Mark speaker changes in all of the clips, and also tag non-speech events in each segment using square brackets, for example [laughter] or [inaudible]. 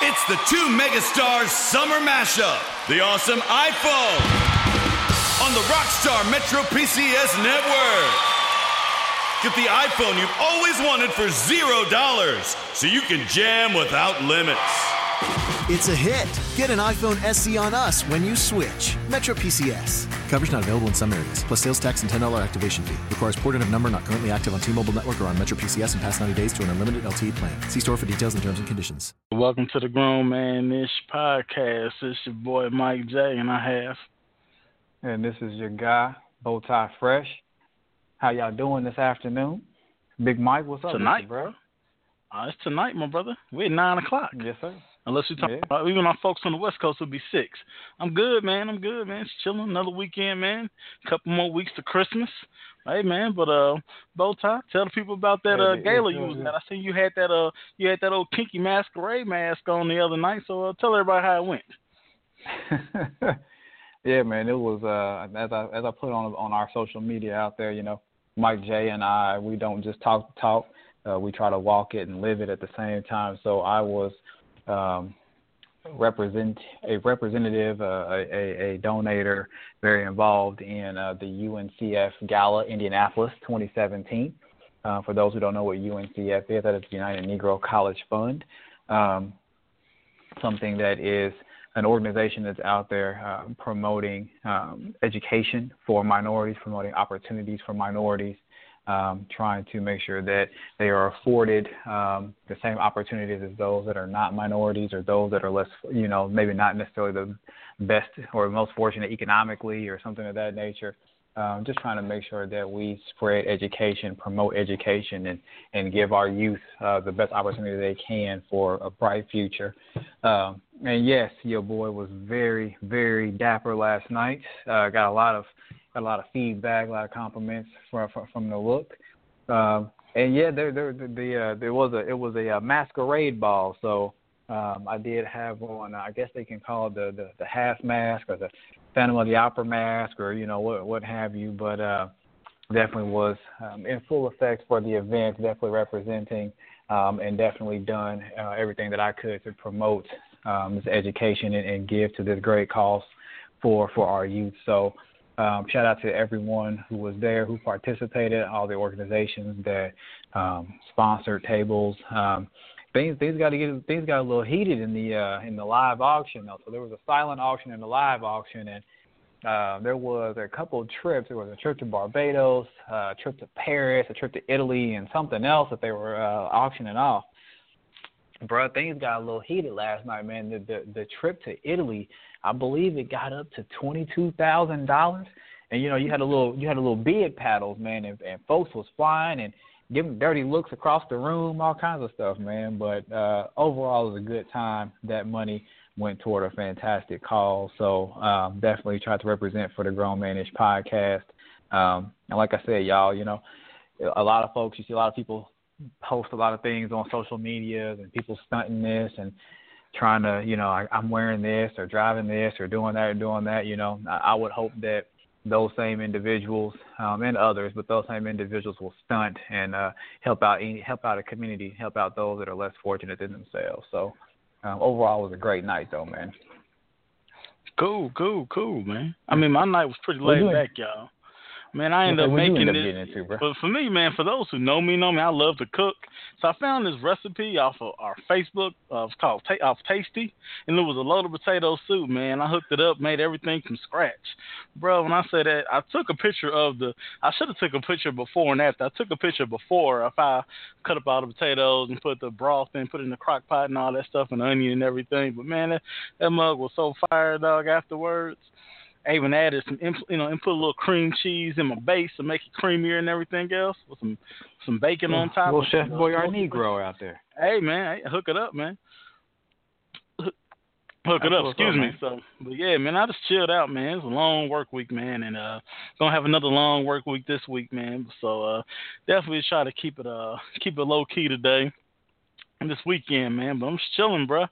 Speaker 1: It's the two megastars summer mashup. The awesome iPhone on the Rockstar Metro PCS network. Get the iPhone you've always wanted for zero dollars so you can jam without limits.
Speaker 2: It's a hit. Get an iPhone SE on us when you switch. Metro PCS. Coverage not available in some areas, plus sales tax and $10 activation fee. Requires porting of number not currently active on T-Mobile network or on Metro PCS in past 90 days to an unlimited LTE plan. See store for details and terms and conditions.
Speaker 3: Welcome to the Grown Man Ish podcast. It's your boy Mike J, and I have.
Speaker 4: And this is your guy, Bowtie Fresh. How y'all doing this afternoon? Big Mike, what's up,
Speaker 3: Tonight,
Speaker 4: you, bro?
Speaker 3: Uh, it's tonight, my brother. We're at 9 o'clock.
Speaker 4: Yes, sir.
Speaker 3: Unless you talk
Speaker 4: Yeah.
Speaker 3: about even our folks on the West Coast will be six. I'm good, man. I'm good, man. Just chilling. Another weekend, man. Couple more weeks to Christmas. Hey, man. But uh, bow tie. Tell the people about that uh gala you
Speaker 4: was
Speaker 3: was at. I seen you had that uh, you had that old kinky masquerade mask on the other night. So uh, tell everybody how it went. [laughs]
Speaker 4: yeah, man. It was uh, as I as I put on on our social media out there. You know, Mike J and I, we don't just talk talk. Uh, we try to walk it and live it at the same time. So I was um, represent a representative, uh, a, a, donator, very involved in uh, the UNCF Gala Indianapolis 2017. Uh, for those who don't know what UNCF is, that is the United Negro College Fund, um, something that is an organization that's out there uh, promoting um, education for minorities, promoting opportunities for minorities, um, trying to make sure that they are afforded um, the same opportunities as those that are not minorities or those that are less, you know, maybe not necessarily the best or most fortunate economically or something of that nature. Um, just trying to make sure that we spread education, promote education, and, and give our youth uh, the best opportunity they can for a bright future. Um, and yes, your boy was very, very dapper last night. Uh, got a lot of a lot of feedback, a lot of compliments from from, from the look. Um, and yeah, there there the, uh, there was a it was a uh, masquerade ball, so um, I did have on. I guess they can call it the, the the half mask or the Phantom of the Opera mask or you know what what have you, but uh, definitely was um, in full effect for the event. Definitely representing um, and definitely done uh, everything that I could to promote um, this education and, and give to this great cause for for our youth. So. Um, shout out to everyone who was there, who participated, all the organizations that um, sponsored tables. Um, things things got to get things got a little heated in the uh, in the live auction though. So there was a silent auction and a live auction, and uh, there was a couple of trips. There was a trip to Barbados, uh, a trip to Paris, a trip to Italy, and something else that they were uh, auctioning off. Bro, things got a little heated last night, man. The the, the trip to Italy, I believe it got up to twenty two thousand dollars. And you know, you had a little you had a little bid paddles, man, and, and folks was flying and giving dirty looks across the room, all kinds of stuff, man. But uh overall it was a good time. That money went toward a fantastic cause. So um definitely tried to represent for the Grown Man Ish podcast. Um and like I said, y'all, you know, a lot of folks you see a lot of people post a lot of things on social media and people stunting this and trying to, you know, I, I'm wearing this or driving this or doing that or doing that. You know, I, I would hope that those same individuals um, and others, but those same individuals will stunt and uh, help out any- help out a community, help out those that are less fortunate than themselves. So um, overall, it was a great night, though, man.
Speaker 3: Cool, cool, cool, man. I mean, my night was pretty laid back, y'all. Man, I ended up making
Speaker 4: end
Speaker 3: this.
Speaker 4: into.
Speaker 3: But for me, man, for those who know me, know me, I love to cook. So I found this recipe off of our Facebook. Uh, it's called Ta- off Tasty, and it was a loaded potato soup. Man, I hooked it up, made everything from scratch, bro. When I say that, I took a picture of the. I should have took a picture before and after. I took a picture before if I cut up all the potatoes and put the broth in, put it in the crock pot and all that stuff, and onion and everything. But man, that, that mug was so fire, dog. Afterwards. I even added some, you know, and put a little cream cheese in my base to make it creamier and everything else with some some bacon on top.
Speaker 4: Little Chef Boyardee grow out there.
Speaker 3: Hey man, hook it up, man. Hook hook it up, excuse me. So, but yeah, man, I just chilled out, man. It's a long work week, man, and uh, gonna have another long work week this week, man. So, uh, definitely try to keep it uh keep it low key today and this weekend, man. But I'm just chilling, bro.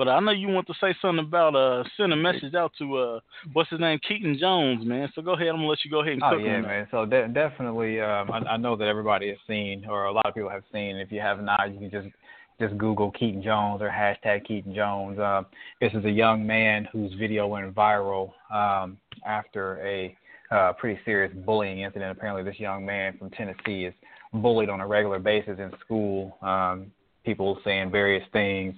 Speaker 3: But I know you want to say something about uh send a message out to uh what's his name Keaton Jones, man. So go ahead, I'm gonna let you go ahead and
Speaker 4: Oh yeah, man. So de- definitely, um, I, I know that everybody has seen, or a lot of people have seen. If you have not, you can just just Google Keaton Jones or hashtag Keaton Jones. Uh, this is a young man whose video went viral um, after a uh, pretty serious bullying incident. Apparently, this young man from Tennessee is bullied on a regular basis in school. Um, people saying various things,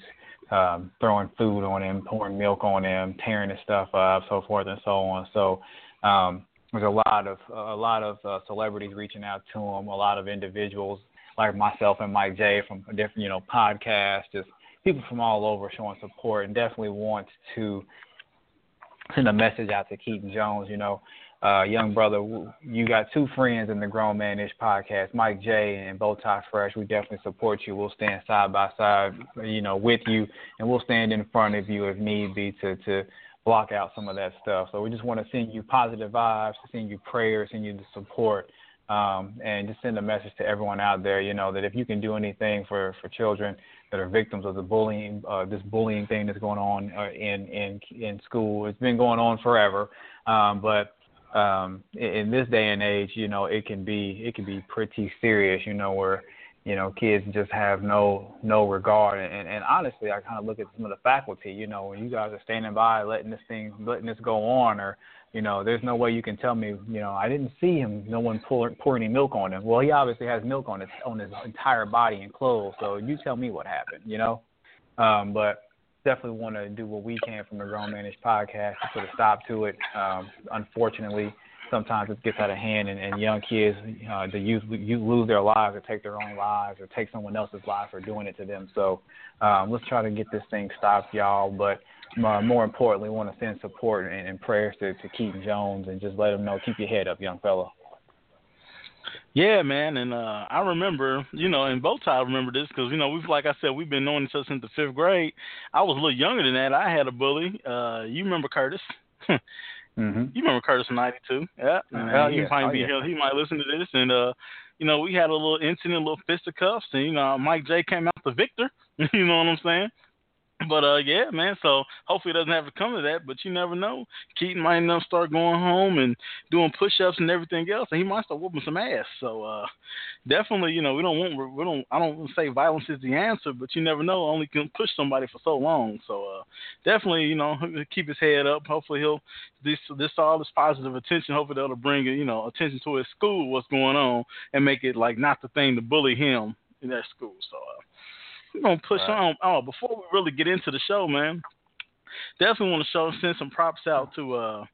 Speaker 4: um, throwing food on him, pouring milk on him, tearing his stuff up, so forth and so on. So um, there's a lot of a lot of uh, celebrities reaching out to him, a lot of individuals like myself and Mike J from different you know podcasts, just people from all over showing support, and definitely want to send a message out to Keaton Jones. You know, uh, young brother, you got two friends in the Grown Man Ish podcast, Mike J and Bowtie Fresh. We definitely support you. We'll stand side by side, you know, with you, and we'll stand in front of you if need be to to block out some of that stuff. So we just want to send you positive vibes, send you prayers, send you the support, um, and just send a message to everyone out there. You know that if you can do anything for for children that are victims of the bullying, uh, this bullying thing that's going on uh, in in in school, it's been going on forever, um, but um, in this day and age, you know, it can be it can be pretty serious, you know, where you know kids just have no no regard. And, and honestly, I kind of look at some of the faculty, you know, when you guys are standing by letting this thing letting this go on, or you know, there's no way you can tell me, you know, I didn't see him, no one pour pour any milk on him. Well, he obviously has milk on his on his entire body and clothes, so you tell me what happened, you know. Um, but definitely want to do what we can from the Grown Man Ish podcast to put a stop to it. Um, unfortunately, sometimes it gets out of hand, and, and young kids, uh, the youth, you lose their lives or take their own lives or take someone else's life for doing it to them. So um, let's try to get this thing stopped, y'all. But uh, more importantly, want to send support and, and prayers to, to Keaton Jones and just let him know, keep your head up, young fella.
Speaker 3: Yeah, man, and uh I remember, you know, and both I remember this because you know we've like I said we've been knowing each other since the fifth grade. I was a little younger than that. I had a bully. Uh You remember Curtis? [laughs]
Speaker 4: mm-hmm.
Speaker 3: You remember Curtis from '92? Yeah,
Speaker 4: uh,
Speaker 3: he
Speaker 4: yeah.
Speaker 3: might
Speaker 4: oh,
Speaker 3: be
Speaker 4: yeah.
Speaker 3: here. He might listen to this, and uh, you know, we had a little incident, a little fisticuffs, and you know, Mike J came out the victor. [laughs] you know what I'm saying? [laughs] But uh, yeah, man. So hopefully it doesn't have to come to that. But you never know. Keaton might up start going home and doing push-ups and everything else, and he might start whooping some ass. So uh, definitely, you know, we don't want we don't I don't say violence is the answer, but you never know. Only can push somebody for so long. So uh, definitely, you know, [laughs] keep his head up. Hopefully he'll this this all this positive attention. Hopefully that'll bring you know attention to his school, what's going on, and make it like not the thing to bully him in that school. So. Uh, we're gonna push
Speaker 4: right.
Speaker 3: on. Oh, before we really get into the show, man, definitely want to show send some props out to uh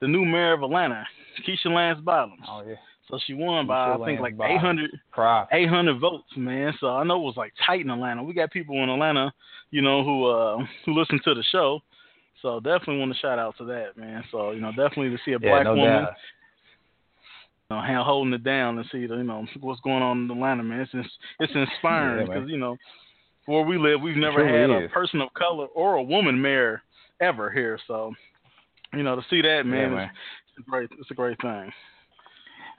Speaker 3: the new mayor of Atlanta, Keisha Lance Bottoms.
Speaker 4: Oh yeah.
Speaker 3: So she won by
Speaker 4: Keisha
Speaker 3: I think
Speaker 4: Lance
Speaker 3: like 800,
Speaker 4: Props.
Speaker 3: 800 votes, man. So I know it was like tight in Atlanta. We got people in Atlanta, you know, who uh [laughs] who listen to the show. So definitely want to shout out to that, man. So you know, definitely to see a
Speaker 4: Yeah,
Speaker 3: black
Speaker 4: no
Speaker 3: woman
Speaker 4: doubt.
Speaker 3: you know, hand- holding it down and see the, you know what's going on in Atlanta, man. It's it's inspiring
Speaker 4: Yeah,
Speaker 3: because you know where we live, we've never had a person of color or a woman mayor ever here. So you know to see that, man,
Speaker 4: man.
Speaker 3: is it's a great it's a great thing.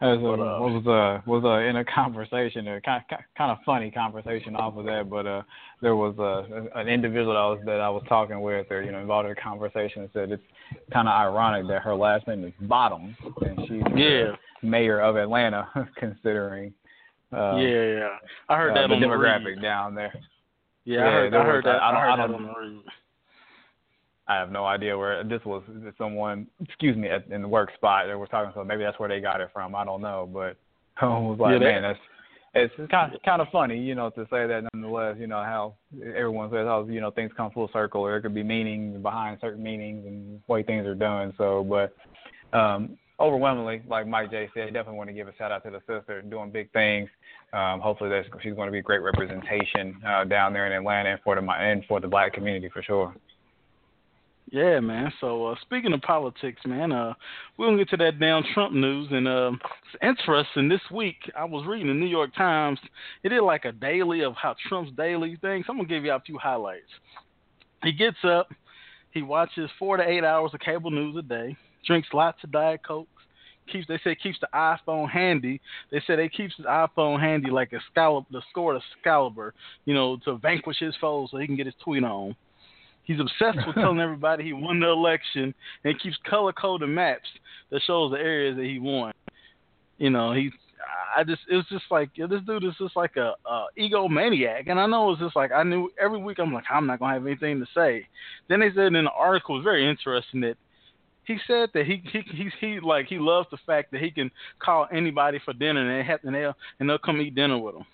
Speaker 4: As a,
Speaker 3: But, uh,
Speaker 4: was uh was uh in a [laughs] conversation, a kind kind of funny conversation off of that, but uh there was uh, an individual that I was that I was talking with, or you know, involved in a conversation, and said it's kind of ironic that her last name is Bottoms, and she's
Speaker 3: Yeah.
Speaker 4: mayor of Atlanta, [laughs] considering uh,
Speaker 3: yeah, yeah. I heard
Speaker 4: uh,
Speaker 3: that
Speaker 4: the
Speaker 3: the
Speaker 4: demographic
Speaker 3: read.
Speaker 4: down there.
Speaker 3: Yeah,
Speaker 4: Yeah,
Speaker 3: I heard, I heard that.
Speaker 4: I don't-
Speaker 3: heard
Speaker 4: I don't-
Speaker 3: on the.
Speaker 4: I have no idea where this was. Someone, excuse me, at, in the work spot they were talking. So maybe that's where they got it from. I don't know, but [laughs] I was like,
Speaker 3: Yeah,
Speaker 4: man, that's it's kind of, kind of funny, you know, to say that nonetheless. You know how everyone says how you know things come full circle, or there could be meaning behind certain meanings and way things are done. So, but um, overwhelmingly, like Mike J said, definitely want to give a shout out to the sister doing big things. Um, hopefully, that's, she's going to be great representation uh, down there in Atlanta and for the and for the black community for sure.
Speaker 3: Yeah, man. So uh, speaking of politics, man, uh, we're gonna get to that damn Trump news, and uh, it's interesting. This week, I was reading the New York Times. It did like a daily of how Trump's daily things. I'm gonna give you a few highlights. He gets up, he watches four to eight hours of cable news a day, drinks lots of diet cokes. Keeps they say keeps the iPhone handy. They say they keeps his iPhone handy like Excalibur, the sword of Excalibur, you know, to vanquish his foes so he can get his tweet on. He's obsessed with telling [laughs] everybody he won the election and keeps color coded maps that shows the areas that he won. You know, he I just it was just like this dude is just like a, a egomaniac, and I know it's just like I knew every week I'm like I'm not gonna have anything to say. Then they said in the article it was very interesting that he said that he he he he like he loves the fact that he can call anybody for dinner and they have and they'll and they'll come eat dinner with him.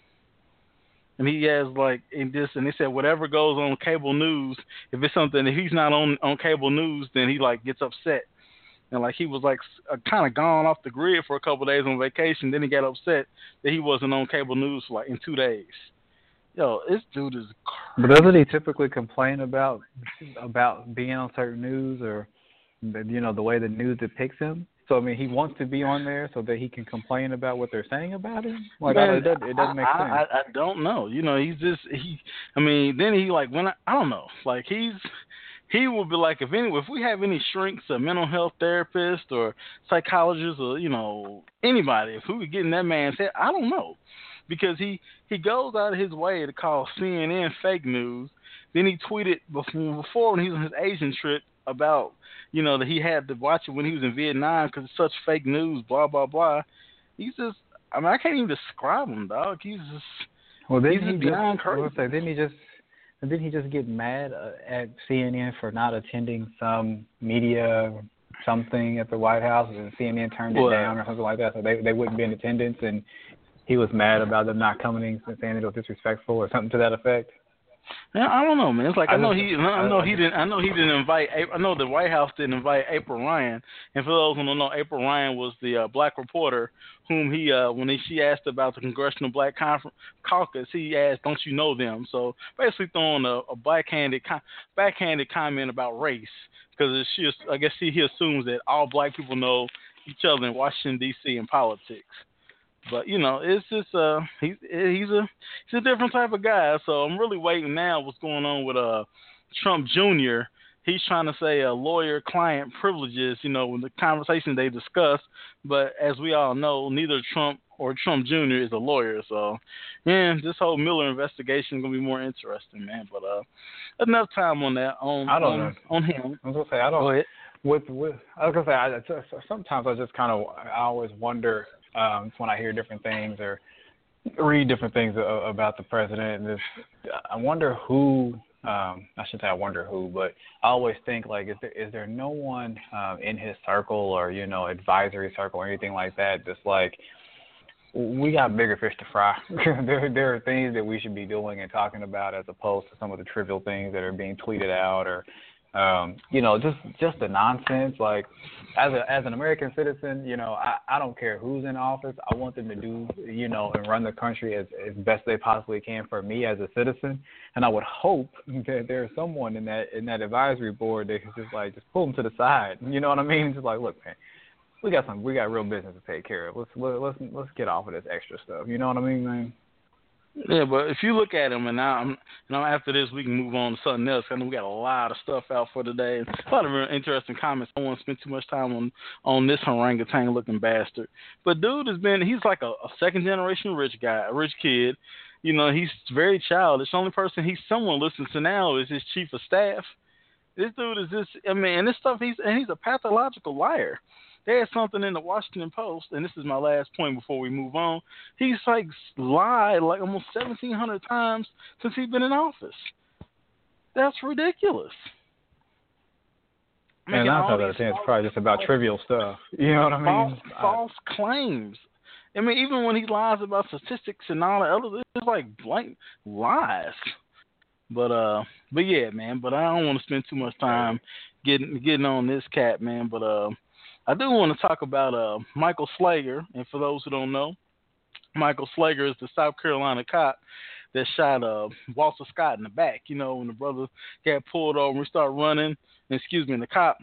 Speaker 3: And he has like in this and they said whatever goes on cable news, if it's something that he's not on on cable news, then he like gets upset. And like he was like uh, kind of gone off the grid for a couple days on vacation. Then he got upset that he wasn't on cable news for like in two days. Yo, this dude is. Crazy.
Speaker 4: But doesn't he typically complain about about being on certain news or you know the way the news depicts him. So I mean, he wants to be on there so that he can complain about what they're saying about him. Like Man, I, it, doesn't, it doesn't make
Speaker 3: I,
Speaker 4: sense.
Speaker 3: I, I don't know. You know, he's just he. I mean, then he like when I, I don't know. Like he's he will be like if any if we have any shrinks, a mental health therapist or psychologist or you know anybody, if we could get in that man's head, I don't know, because he he goes out of his way to call CNN fake news. Then he tweeted before, before when he was on his Asian trip about you know that he had to watch it when he was in Vietnam because it's such fake news, blah blah blah. He's just, I mean, I can't even describe him, dog. He's just,
Speaker 4: well,
Speaker 3: didn't
Speaker 4: he
Speaker 3: just beyond
Speaker 4: crazy. Say, didn't he just, didn't he just get mad uh, at CNN for not attending some media something at the White House, and CNN turned it down or something like that, so they they wouldn't be in attendance, and he was mad about them not coming in and saying it was disrespectful or something to that effect.
Speaker 3: Yeah, I don't know, man. It's like I, I know he, I know he didn't, I know he didn't invite. I know the White House didn't invite April Ryan. And for those who don't know, April Ryan was the uh, black reporter whom he, uh, when he, she asked about the Congressional Black Confer- Caucus, he asked, "Don't you know them?" So basically, throwing a, a backhanded, backhanded comment about race because she, I guess he, he assumes that all black people know each other in Washington D.C. and politics. But you know, it's just uh he's he's a he's a different type of guy. So I'm really waiting now. What's going on with uh Trump Jr. He's trying to say a uh, lawyer client privileges, you know, in the conversation they discuss. But as we all know, neither Trump or Trump Jr. is a lawyer. So, yeah, this whole Mueller investigation is gonna be more interesting, man. But uh, enough time on that. On
Speaker 4: I don't
Speaker 3: on,
Speaker 4: know.
Speaker 3: on him.
Speaker 4: I was gonna say I don't.
Speaker 3: Go ahead.
Speaker 4: With with I was gonna say I, sometimes I just kind of I always wonder um, when I hear different things or read different things about the president. And this, I wonder who. Um, I should say I wonder who, but I always think like, is there is there no one um, in his circle or you know advisory circle or anything like that that's like we got bigger fish to fry. [laughs] there there are things that we should be doing and talking about as opposed to some of the trivial things that are being tweeted out or um, you know, just just the nonsense. Like as a as an American citizen, you know, I, I don't care who's in office. I want them to do, you know, and run the country as as best they possibly can for me as a citizen. And I would hope [laughs] that there's someone in that in that advisory board that can just like just pull them to the side. You know what I mean? Just like, look, man, we got some we got real business to take care of. Let's let's let's get off of this extra stuff. You know what I mean, man?
Speaker 3: Yeah, but if you look at him, and now, I'm, now after this, we can move on to something else. I know we got a lot of stuff out for today, a lot of real interesting comments. I don't want to spend too much time on on this orangutan looking bastard. But dude has been, he's like a, a second generation rich guy, a rich kid. You know, he's very childish. The only person he's someone listens to now is his chief of staff. This dude is this. I mean, and this stuff. He's and he's a pathological liar. There's something in the Washington Post, and this is my last point before we move on. He's like lied like almost 1,700 times since he's been in office. That's ridiculous.
Speaker 4: And nine times out of ten, it's probably just about trivial stuff. You know what I
Speaker 3: mean? False, false claims. I mean, even when he lies about statistics and all that other, it's like blank lies. But uh, but yeah, man. But I don't want to spend too much time getting getting on this cat, man. But uh, I do want to talk about uh, Michael Slager, and for those who don't know, Michael Slager is the South Carolina cop that shot uh, Walter Scott in the back. You know, when the brother got pulled over and started running, and, excuse me, and the cop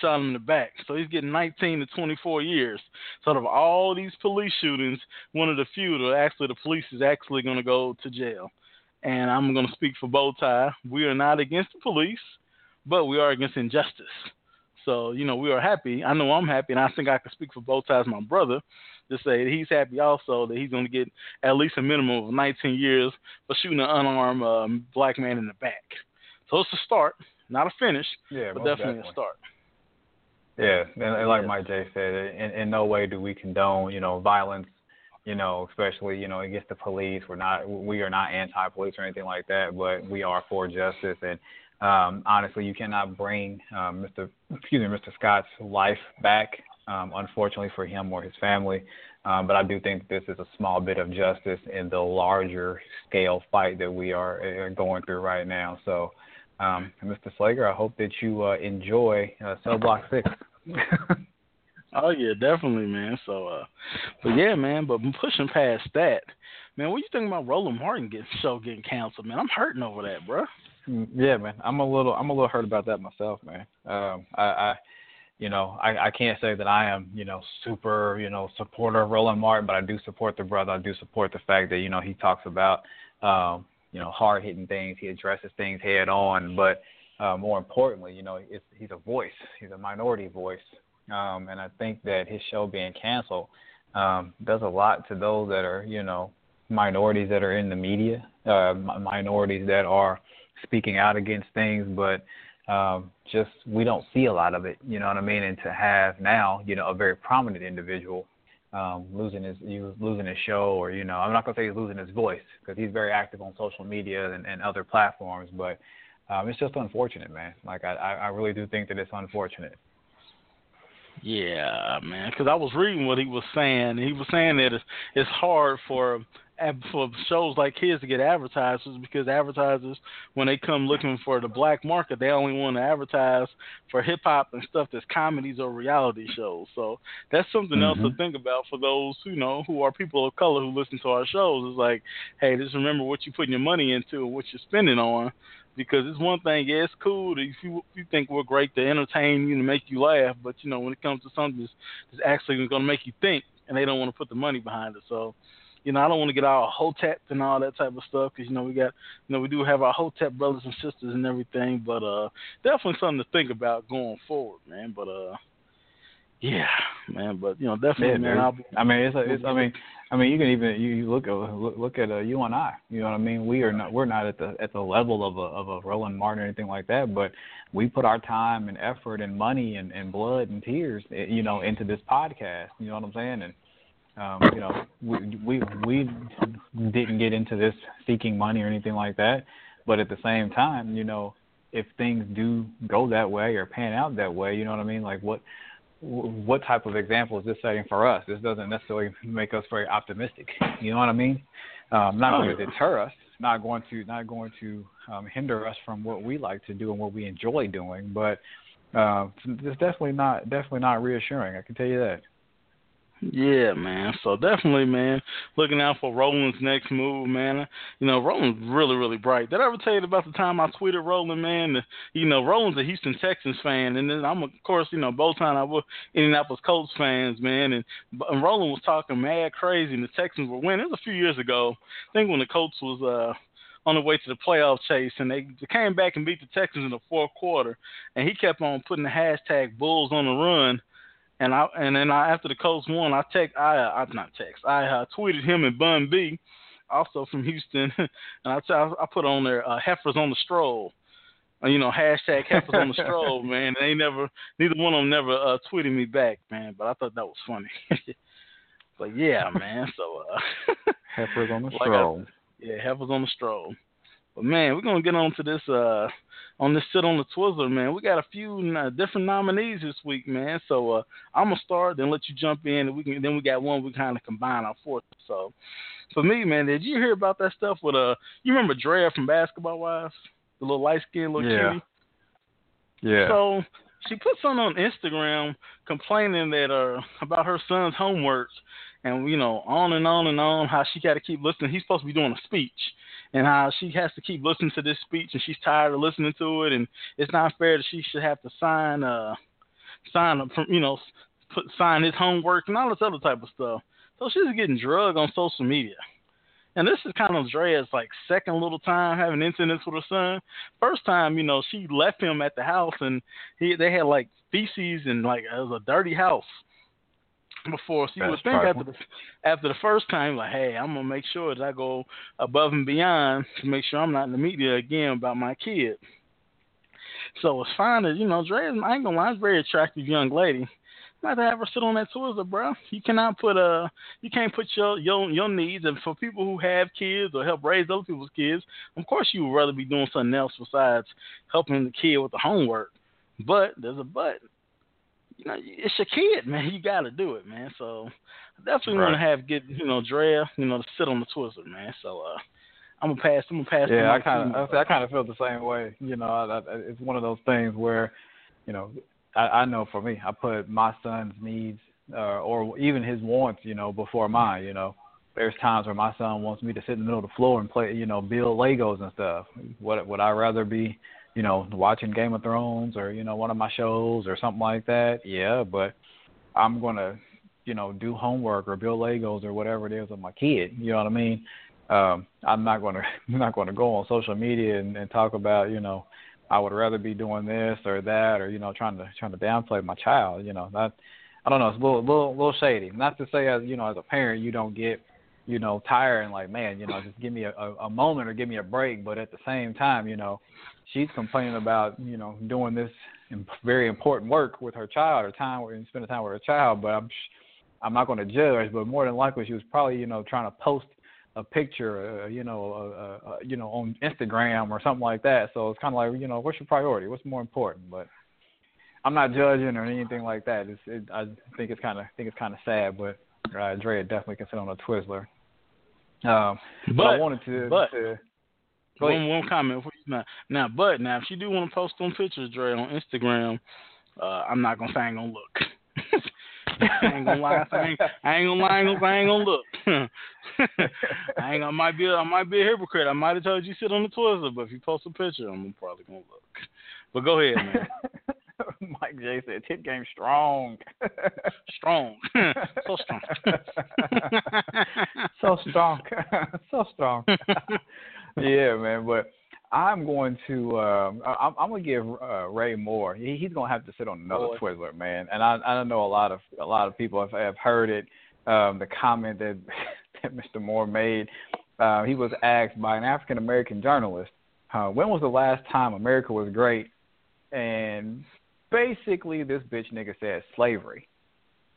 Speaker 3: shot him in the back. So he's getting 19 to 24 years. So out of all these police shootings, one of the few that actually the police is actually going to go to jail. And I'm going to speak for Bowtie. We are not against the police, but we are against injustice. So, you know, we are happy. I know I'm happy, and I think I can speak for both sides, my brother, to say that he's happy also that he's going to get at least a minimum of 19 years for shooting an unarmed um, black man in the back. So it's a start, not a finish,
Speaker 4: yeah,
Speaker 3: but definitely,
Speaker 4: definitely,
Speaker 3: a start.
Speaker 4: Yeah, and, and like yeah. Mike J said, in, in no way do we condone, you know, violence you know, especially you know against the police. We're not we are not anti-police or anything like that, but we are for justice. And um, honestly, you cannot bring um, Mr. excuse me Mr. Scott's life back, um, unfortunately for him or his family. Um, but I do think this is a small bit of justice in the larger scale fight that we are, are going through right now. So, um, Mr. Slager, I hope that you uh, enjoy uh, Cell Block Six. [laughs]
Speaker 3: Oh yeah, definitely, man. So, uh, but yeah, man. But pushing past that, man, what you think about Roland Martin getting show getting canceled, man? I'm hurting over that, bro.
Speaker 4: Mm, yeah, man. I'm a little, I'm a little hurt about that myself, man. Um, I, I, you know, I, I can't say that I am, you know, super, you know, supporter of Roland Martin, but I do support the brother. I do support the fact that you know he talks about, um, you know, hard hitting things. He addresses things head on, but uh, more importantly, you know, it's, he's a voice. He's a minority voice um, and I think that his show being canceled um, does a lot to those that are, you know, minorities that are in the media, uh, minorities that are speaking out against things, but um, just we don't see a lot of it. You know what I mean? And to have now, you know, a very prominent individual um, losing his losing his show, or you know, I'm not gonna say he's losing his voice because he's very active on social media and, and other platforms, but um, it's just unfortunate, man. Like I, I really do think that it's unfortunate.
Speaker 3: Yeah, man. Because I was reading what he was saying. He was saying that it's it's hard for for shows like his to get advertisers because advertisers, when they come looking for the black market, they only want to advertise for hip hop and stuff that's comedies or reality shows. So that's something mm-hmm. else to mm-hmm. think about for those who know who are people of color who listen to our shows. It's like, hey, just remember what you're putting your money into and what you're spending on because it's one thing, yeah, it's cool if you you think we're great to entertain you and make you laugh, but you know when it comes to something that's, that's actually going to make you think, and they don't want to put the money behind it. So, you know, I don't want to get all hotep and all that type of stuff because you know we got, you know, we do have our hotep brothers and sisters and everything, but uh, definitely something to think about going forward, man. But uh, yeah, man. But you know, definitely, yeah, man. I'll be,
Speaker 4: I mean, it's, a, it's I mean, I mean, you can even you, you look at look, look at uh, you and I. You know what I mean? We are not we're not at the at the level of a of a Roland Martin or anything like that, but we put our time and effort and money and, and blood and tears, eh, you know, into this podcast. You know what I'm saying? And um, you know, we we we didn't get into this seeking money or anything like that, but at the same time, you know, if things do go that way or pan out that way, you know what I mean? Like what what type of example is this setting for us? This doesn't necessarily make us very optimistic. You know what I mean? Um, not going to deter us, not going to not going to um, hinder us from what we like to do and what we enjoy doing, but uh, it's definitely not definitely not reassuring. I can tell you that.
Speaker 3: Yeah, man. So definitely, man, looking out for Roland's next move, man. You know, Roland's really, really bright. Did I ever tell you about the time I tweeted Roland, man? You know, Roland's a Houston Texans fan, and then I'm, of course, you know, both times I was Indianapolis Colts fans, man. And, and Roland was talking mad crazy, and the Texans were winning. It was a few years ago. I think when the Colts was uh on the way to the playoff chase, and they came back and beat the Texans in the fourth quarter. And he kept on putting the hashtag Bulls on the run and I and then I after the Colts won, I text I I not text I uh, tweeted him and Bun B, also from Houston, [laughs] and I t- I put on there uh, heifers on the stroll, uh, you know hashtag heifers on the stroll, [laughs] man. They never neither one of them never uh, tweeted me back, man. But I thought that was funny. [laughs] but yeah, man. So uh,
Speaker 4: heifers on the like stroll. I,
Speaker 3: yeah, heifers on the stroll. But man, we're gonna get on to this uh on this sit on the Twizzler, man. We got a few uh, different nominees this week, man. So uh, I'm gonna start, then let you jump in, and we can. Then we got one we kind of combine our fourth. So for me, man, did you hear about that stuff with uh? You remember Draya from Basketball Wives, the little light skinned little
Speaker 4: yeah.
Speaker 3: cutie?
Speaker 4: Yeah.
Speaker 3: So she put something on Instagram complaining that uh about her son's homework, and you know on and on and on how she got to keep listening. He's supposed to be doing a speech and how she has to keep listening to this speech and she's tired of listening to it and it's not fair that she should have to sign uh sign up from you know put sign his homework and all this other type of stuff. So she's getting drugged on social media. And this is kind of Draya's like second little time having incidents with her son. First time, you know, she left him at the house and he they had like feces and like it was a dirty house before. So you would think after the after the first time, like, hey, I'm gonna make sure that I go above and beyond to make sure I'm not in the media again about my kid. So it's fine as you know, Dre. I ain't gonna lie, very attractive young lady. Not to have her sit on that Twizzler, bro. You cannot put uh you can't put your your your needs and for people who have kids or help raise other people's kids, of course you would rather be doing something else besides helping the kid with the homework. But there's a but. You know, it's your kid, [laughs] man. You got to do it, man. So definitely right. want to have get you know Draya, you know, to sit on the Twizzler, man. So uh, I'm gonna pass. I'm gonna pass.
Speaker 4: Yeah, I kind of I, I kind of feel the same way. You know, I, I, it's one of those things where, you know, I, I know for me, I put my son's needs uh, or even his wants, you know, before mine. You know, there's times where my son wants me to sit in the middle of the floor and play, you know, build Legos and stuff. What would I rather be, you know, watching Game of Thrones or you know one of my shows or something like that? Yeah, but I'm gonna, you know, do homework or build Legos or whatever it is with my kid. You know what I mean? Um, I'm not gonna I'm not gonna go on social media and, and talk about you know I would rather be doing this or that or you know trying to trying to downplay my child. You know that I don't know. It's a little little little shady. Not to say as you know as a parent you don't get you know tired and like man you know just give me a, a moment or give me a break. But at the same time you know she's complaining about you know doing this very important work with her child or time and spending time with her child. But I'm I'm not going to judge. But more than likely she was probably you know trying to post a picture, uh, you know, uh, uh, you know, on Instagram or something like that. So it's kind of like, you know, what's your priority? What's more important? But I'm not judging or anything like that. It's, it, I think it's kind of, think it's kind of sad, but uh, Dre definitely can sit on a Twizzler. Um, but, but I wanted to,
Speaker 3: but,
Speaker 4: to
Speaker 3: one, one comment now. Now, but now, if you do want to post them pictures, Dre, on Instagram, uh, I'm not gonna say I ain't gonna look. [laughs] I ain't gonna lie. I ain't, I ain't gonna lie. I ain't gonna, I ain't gonna look. [laughs] I ain't. I might be. I might be a hypocrite. I might have told you sit on the Twizzler, but if you post a picture, I'm probably gonna look. But go ahead, man. [laughs]
Speaker 4: Mike J said, "Tit game strong,
Speaker 3: strong, so strong,
Speaker 4: so strong, so strong." yeah, man. But I'm going to um, I'm, I'm going to give uh, Roy Moore. He, he's going to have to sit on another oh. Twizzler, man. And I I don't know a lot of a lot of people have, have heard it. Um, the comment that [laughs] that Mr. Moore made. Uh, he was asked by an African American journalist, uh, "When was the last time America was great?" And basically, this bitch nigga said slavery.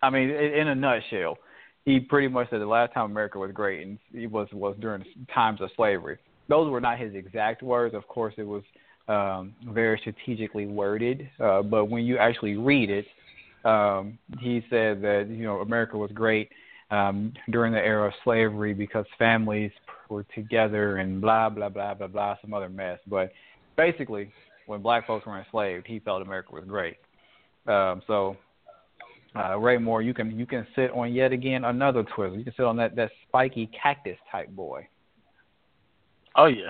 Speaker 4: I mean, in, in a nutshell, he pretty much said the last time America was great, and it was was during times of slavery those were not his exact words. Of course, it was um, very strategically worded. Uh, but when you actually read it, um, he said that you know America was great um, during the era of slavery because families were together and blah blah blah blah blah some other mess. But basically, when black folks were enslaved, he felt America was great. Um, so uh, Roy Moore, you can you can sit on yet again another Twizzler. You can sit on that that spiky cactus type boy.
Speaker 3: Oh yeah.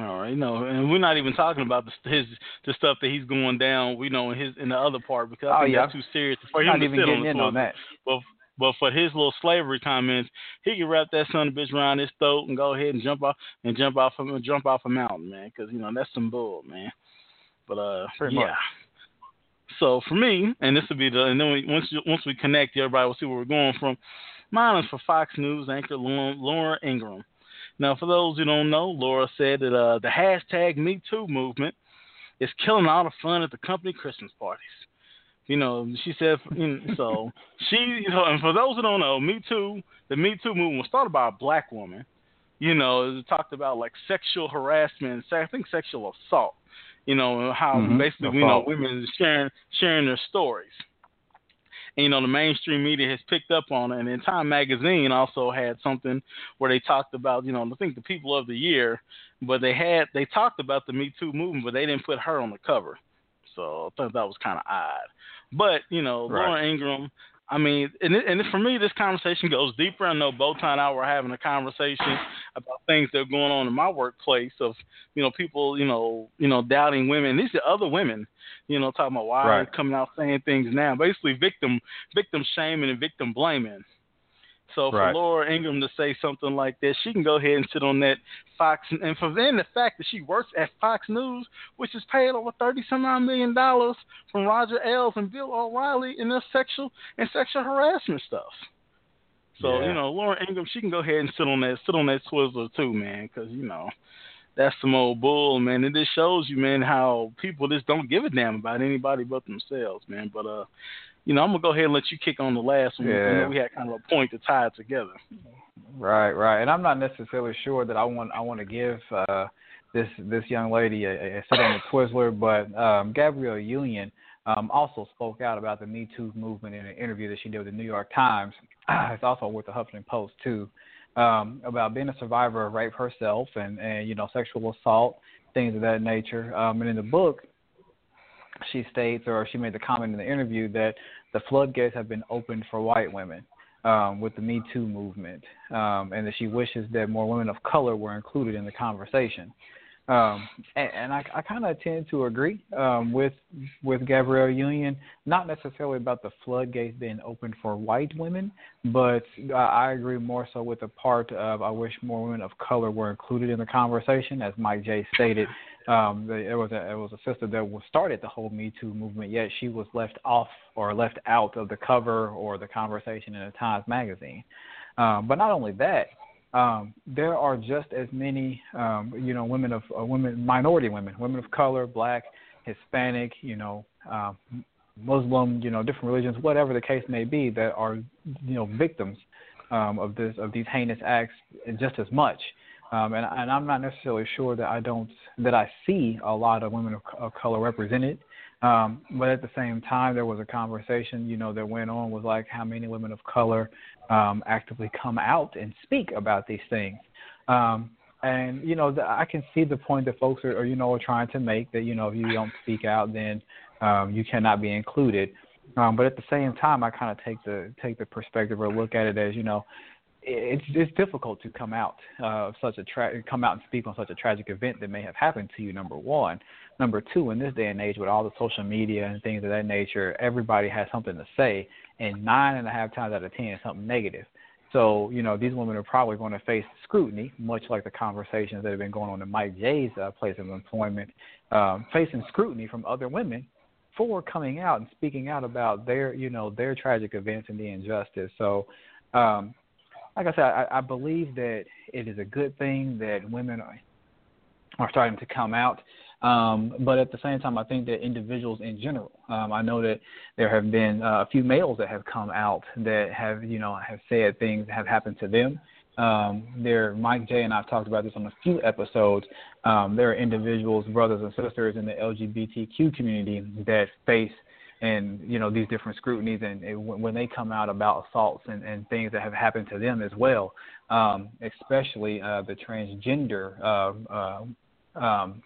Speaker 3: All right, no, and we're not even talking about the, his the stuff that he's going down. We know in his in the other part because I oh, think yeah. that's too serious for him
Speaker 4: not
Speaker 3: to
Speaker 4: even
Speaker 3: sit
Speaker 4: getting
Speaker 3: on,
Speaker 4: in on that.
Speaker 3: But but for his little slavery comments, he can wrap that son of a bitch around his throat and go ahead and jump off and jump off from jump off a mountain, man. Because you know that's some bull, man. But uh,
Speaker 4: Pretty
Speaker 3: yeah.
Speaker 4: Much.
Speaker 3: So for me, and this will be the and then we, once you, once we connect, everybody will see where we're going from. Mine is for Fox News anchor Laura Ingraham. Now, for those who don't know, Laura said that uh, the hashtag Me Too movement is killing all the fun at the company Christmas parties. You know, she said, you know, so [laughs] she, you know, and for those who don't know, Me Too, the Me Too movement was started by a black woman. You know, it talked about like sexual harassment, I think sexual assault. You know, how
Speaker 4: mm-hmm.
Speaker 3: basically, you know, women sharing sharing their stories and, you know, the mainstream media has picked up on it. And then Time Magazine also had something where they talked about, you know, I think the People of the Year, but they had they talked about the Me Too movement, but they didn't put her on the cover. So I thought that was kind of odd. But you know, right. Laura Ingraham, I mean, and it, and it, for me, this conversation goes deeper. I know Bowtie and I were having a conversation about things that are going on in my workplace of, you know, people, you know, you know, doubting women. These are other women, you know, talking about why
Speaker 4: right.
Speaker 3: coming out saying things now, basically victim, victim shaming and victim blaming. So for
Speaker 4: right.
Speaker 3: Laura Ingraham to say something like that, she can go ahead and sit on that Fox. And for then the fact that she works at Fox News, which is paid over thirty some odd million dollars from Roger Ailes and Bill O'Reilly in their sexual and sexual harassment stuff. So
Speaker 4: yeah.
Speaker 3: you know, Laura Ingraham, she can go ahead and sit on that sit on that Twizzler too, man, because you know that's some old bull, man. And this shows you, man, how people just don't give a damn about anybody but themselves, man. But uh, you know, I'm gonna go ahead and let you kick on the last one.
Speaker 4: Yeah.
Speaker 3: You know, we had kind of a point to tie it together.
Speaker 4: Right, right. And I'm not necessarily sure that I want I want to give uh, this this young lady a, a sit on the Twizzler, but um, Gabrielle Union um, also spoke out about the Me Too movement in an interview that she did with the New York Times. [clears throat] it's also with the Huffington Post too, um, about being a survivor of rape herself and and you know sexual assault, things of that nature. Um, and in the book, she states, or she made the comment in the interview that the floodgates have been opened for white women um, with the Me Too movement, um, and that she wishes that more women of color were included in the conversation. Um, and, and I, I kind of tend to agree um, with with Gabrielle Union, not necessarily about the floodgates being opened for white women, but I, I agree more so with the part of I wish more women of color were included in the conversation, as Mike J stated. Um, there was a it was a sister that started the whole Me Too movement, yet she was left off or left out of the cover or the conversation in a Times magazine. Um, but not only that, um, there are just as many, um, you know, women of uh, women, minority women, women of color, black, Hispanic, you know, um, Muslim, you know, different religions, whatever the case may be, that are, you know, victims um, of this of these heinous acts just as much. Um, and, and I'm not necessarily sure that I don't that I see a lot of women of, of color represented. Um, but at the same time, there was a conversation, you know, that went on was like how many women of color um, actively come out and speak about these things. Um, and you know, the, I can see the point that folks are, are, you know, are trying to make that you know if you don't speak out, then um, you cannot be included. Um, but at the same time, I kind of take the take the perspective or look at it as you know, it's it's difficult to come out uh, of such a tra- come out and speak on such a tragic event that may have happened to you. Number one, number two, in this day and age with all the social media and things of that nature, everybody has something to say, and nine and a half times out of ten, something negative. So you know these women are probably going to face scrutiny, much like the conversations that have been going on in Mike J's uh, place of employment, um, facing scrutiny from other women for coming out and speaking out about their you know their tragic events and the injustice. So. Um, like I said, I, I believe that it is a good thing that women are, are starting to come out. Um, but at the same time, I think that individuals in general, um, I know that there have been uh, a few males that have come out that have, you know, have said things that have happened to them. Um, there, Mike J and I've talked about this on a few episodes. Um, there are individuals, brothers and sisters in the LGBTQ community that face and you know these different scrutinies and, when they come out about assaults and, and things that have happened to them as well, um, especially uh, the transgender uh, uh, um,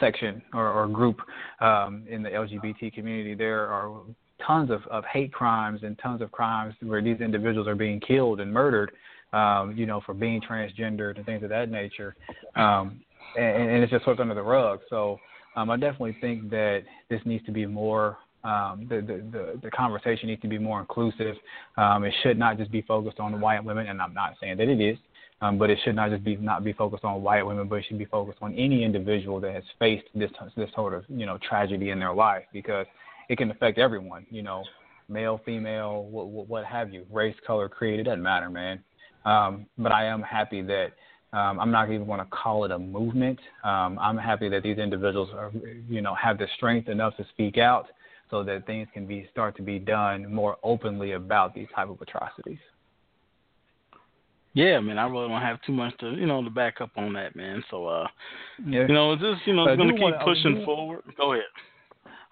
Speaker 4: section or, or group um, in the LGBT community. There are tons of, of hate crimes and tons of crimes where these individuals are being killed and murdered, um, you know, for being transgendered and things of that nature. Um, and, and it's just swept under the rug. So um, I definitely think that this needs to be more um, the, the, the, the conversation needs to be more inclusive. Um, it should not just be focused on white women, and I'm not saying that it is, um, but it should not just be not be focused on white women, but it should be focused on any individual that has faced this this sort of you know tragedy in their life because it can affect everyone. You know, male, female, what, what, what have you, race, color, creed, it doesn't matter, man. Um, but I am happy that um, I'm not even going to call it a movement. Um, I'm happy that these individuals are, you know, have the strength enough to speak out so that things can be start to be done more openly about these type of atrocities.
Speaker 3: Yeah, man, I really don't have too much to you know to back up on that, man. So uh,
Speaker 4: yeah.
Speaker 3: you know, just you know, it's going to keep wanna, pushing forward. Go ahead.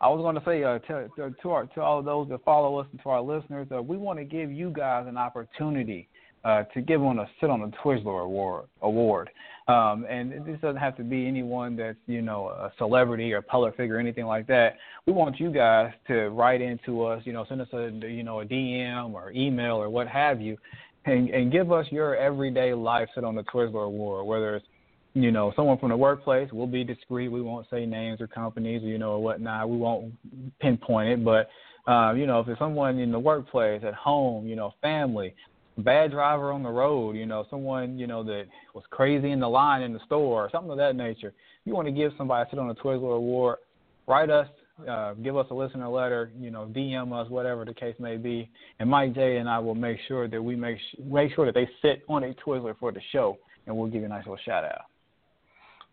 Speaker 4: I was going to say uh, to, to, our, to all of those that follow us and to our listeners, uh, we want to give you guys an opportunity uh, to give on a sit on a Twizzler award. Award, um, and it this doesn't have to be anyone that's you know a celebrity or a public figure or anything like that. We want you guys to write into us, you know, send us a you know a DM or email or what have you, and, and give us your everyday life sit on the Twizzler award, whether it's you know, someone from the workplace, we'll be discreet. We won't say names or companies, or, you know, or whatnot. We won't pinpoint it. But, uh, you know, if it's someone in the workplace, at home, you know, family, bad driver on the road, you know, someone, you know, that was crazy in the line in the store, or something of that nature. You want to give somebody a sit on a Twizzler award, write us, uh, give us a listener letter, you know, DM us, whatever the case may be, and Mike J and I will make sure that we make sh- make sure that they sit on a Twizzler for the show, and we'll give you a nice little shout out.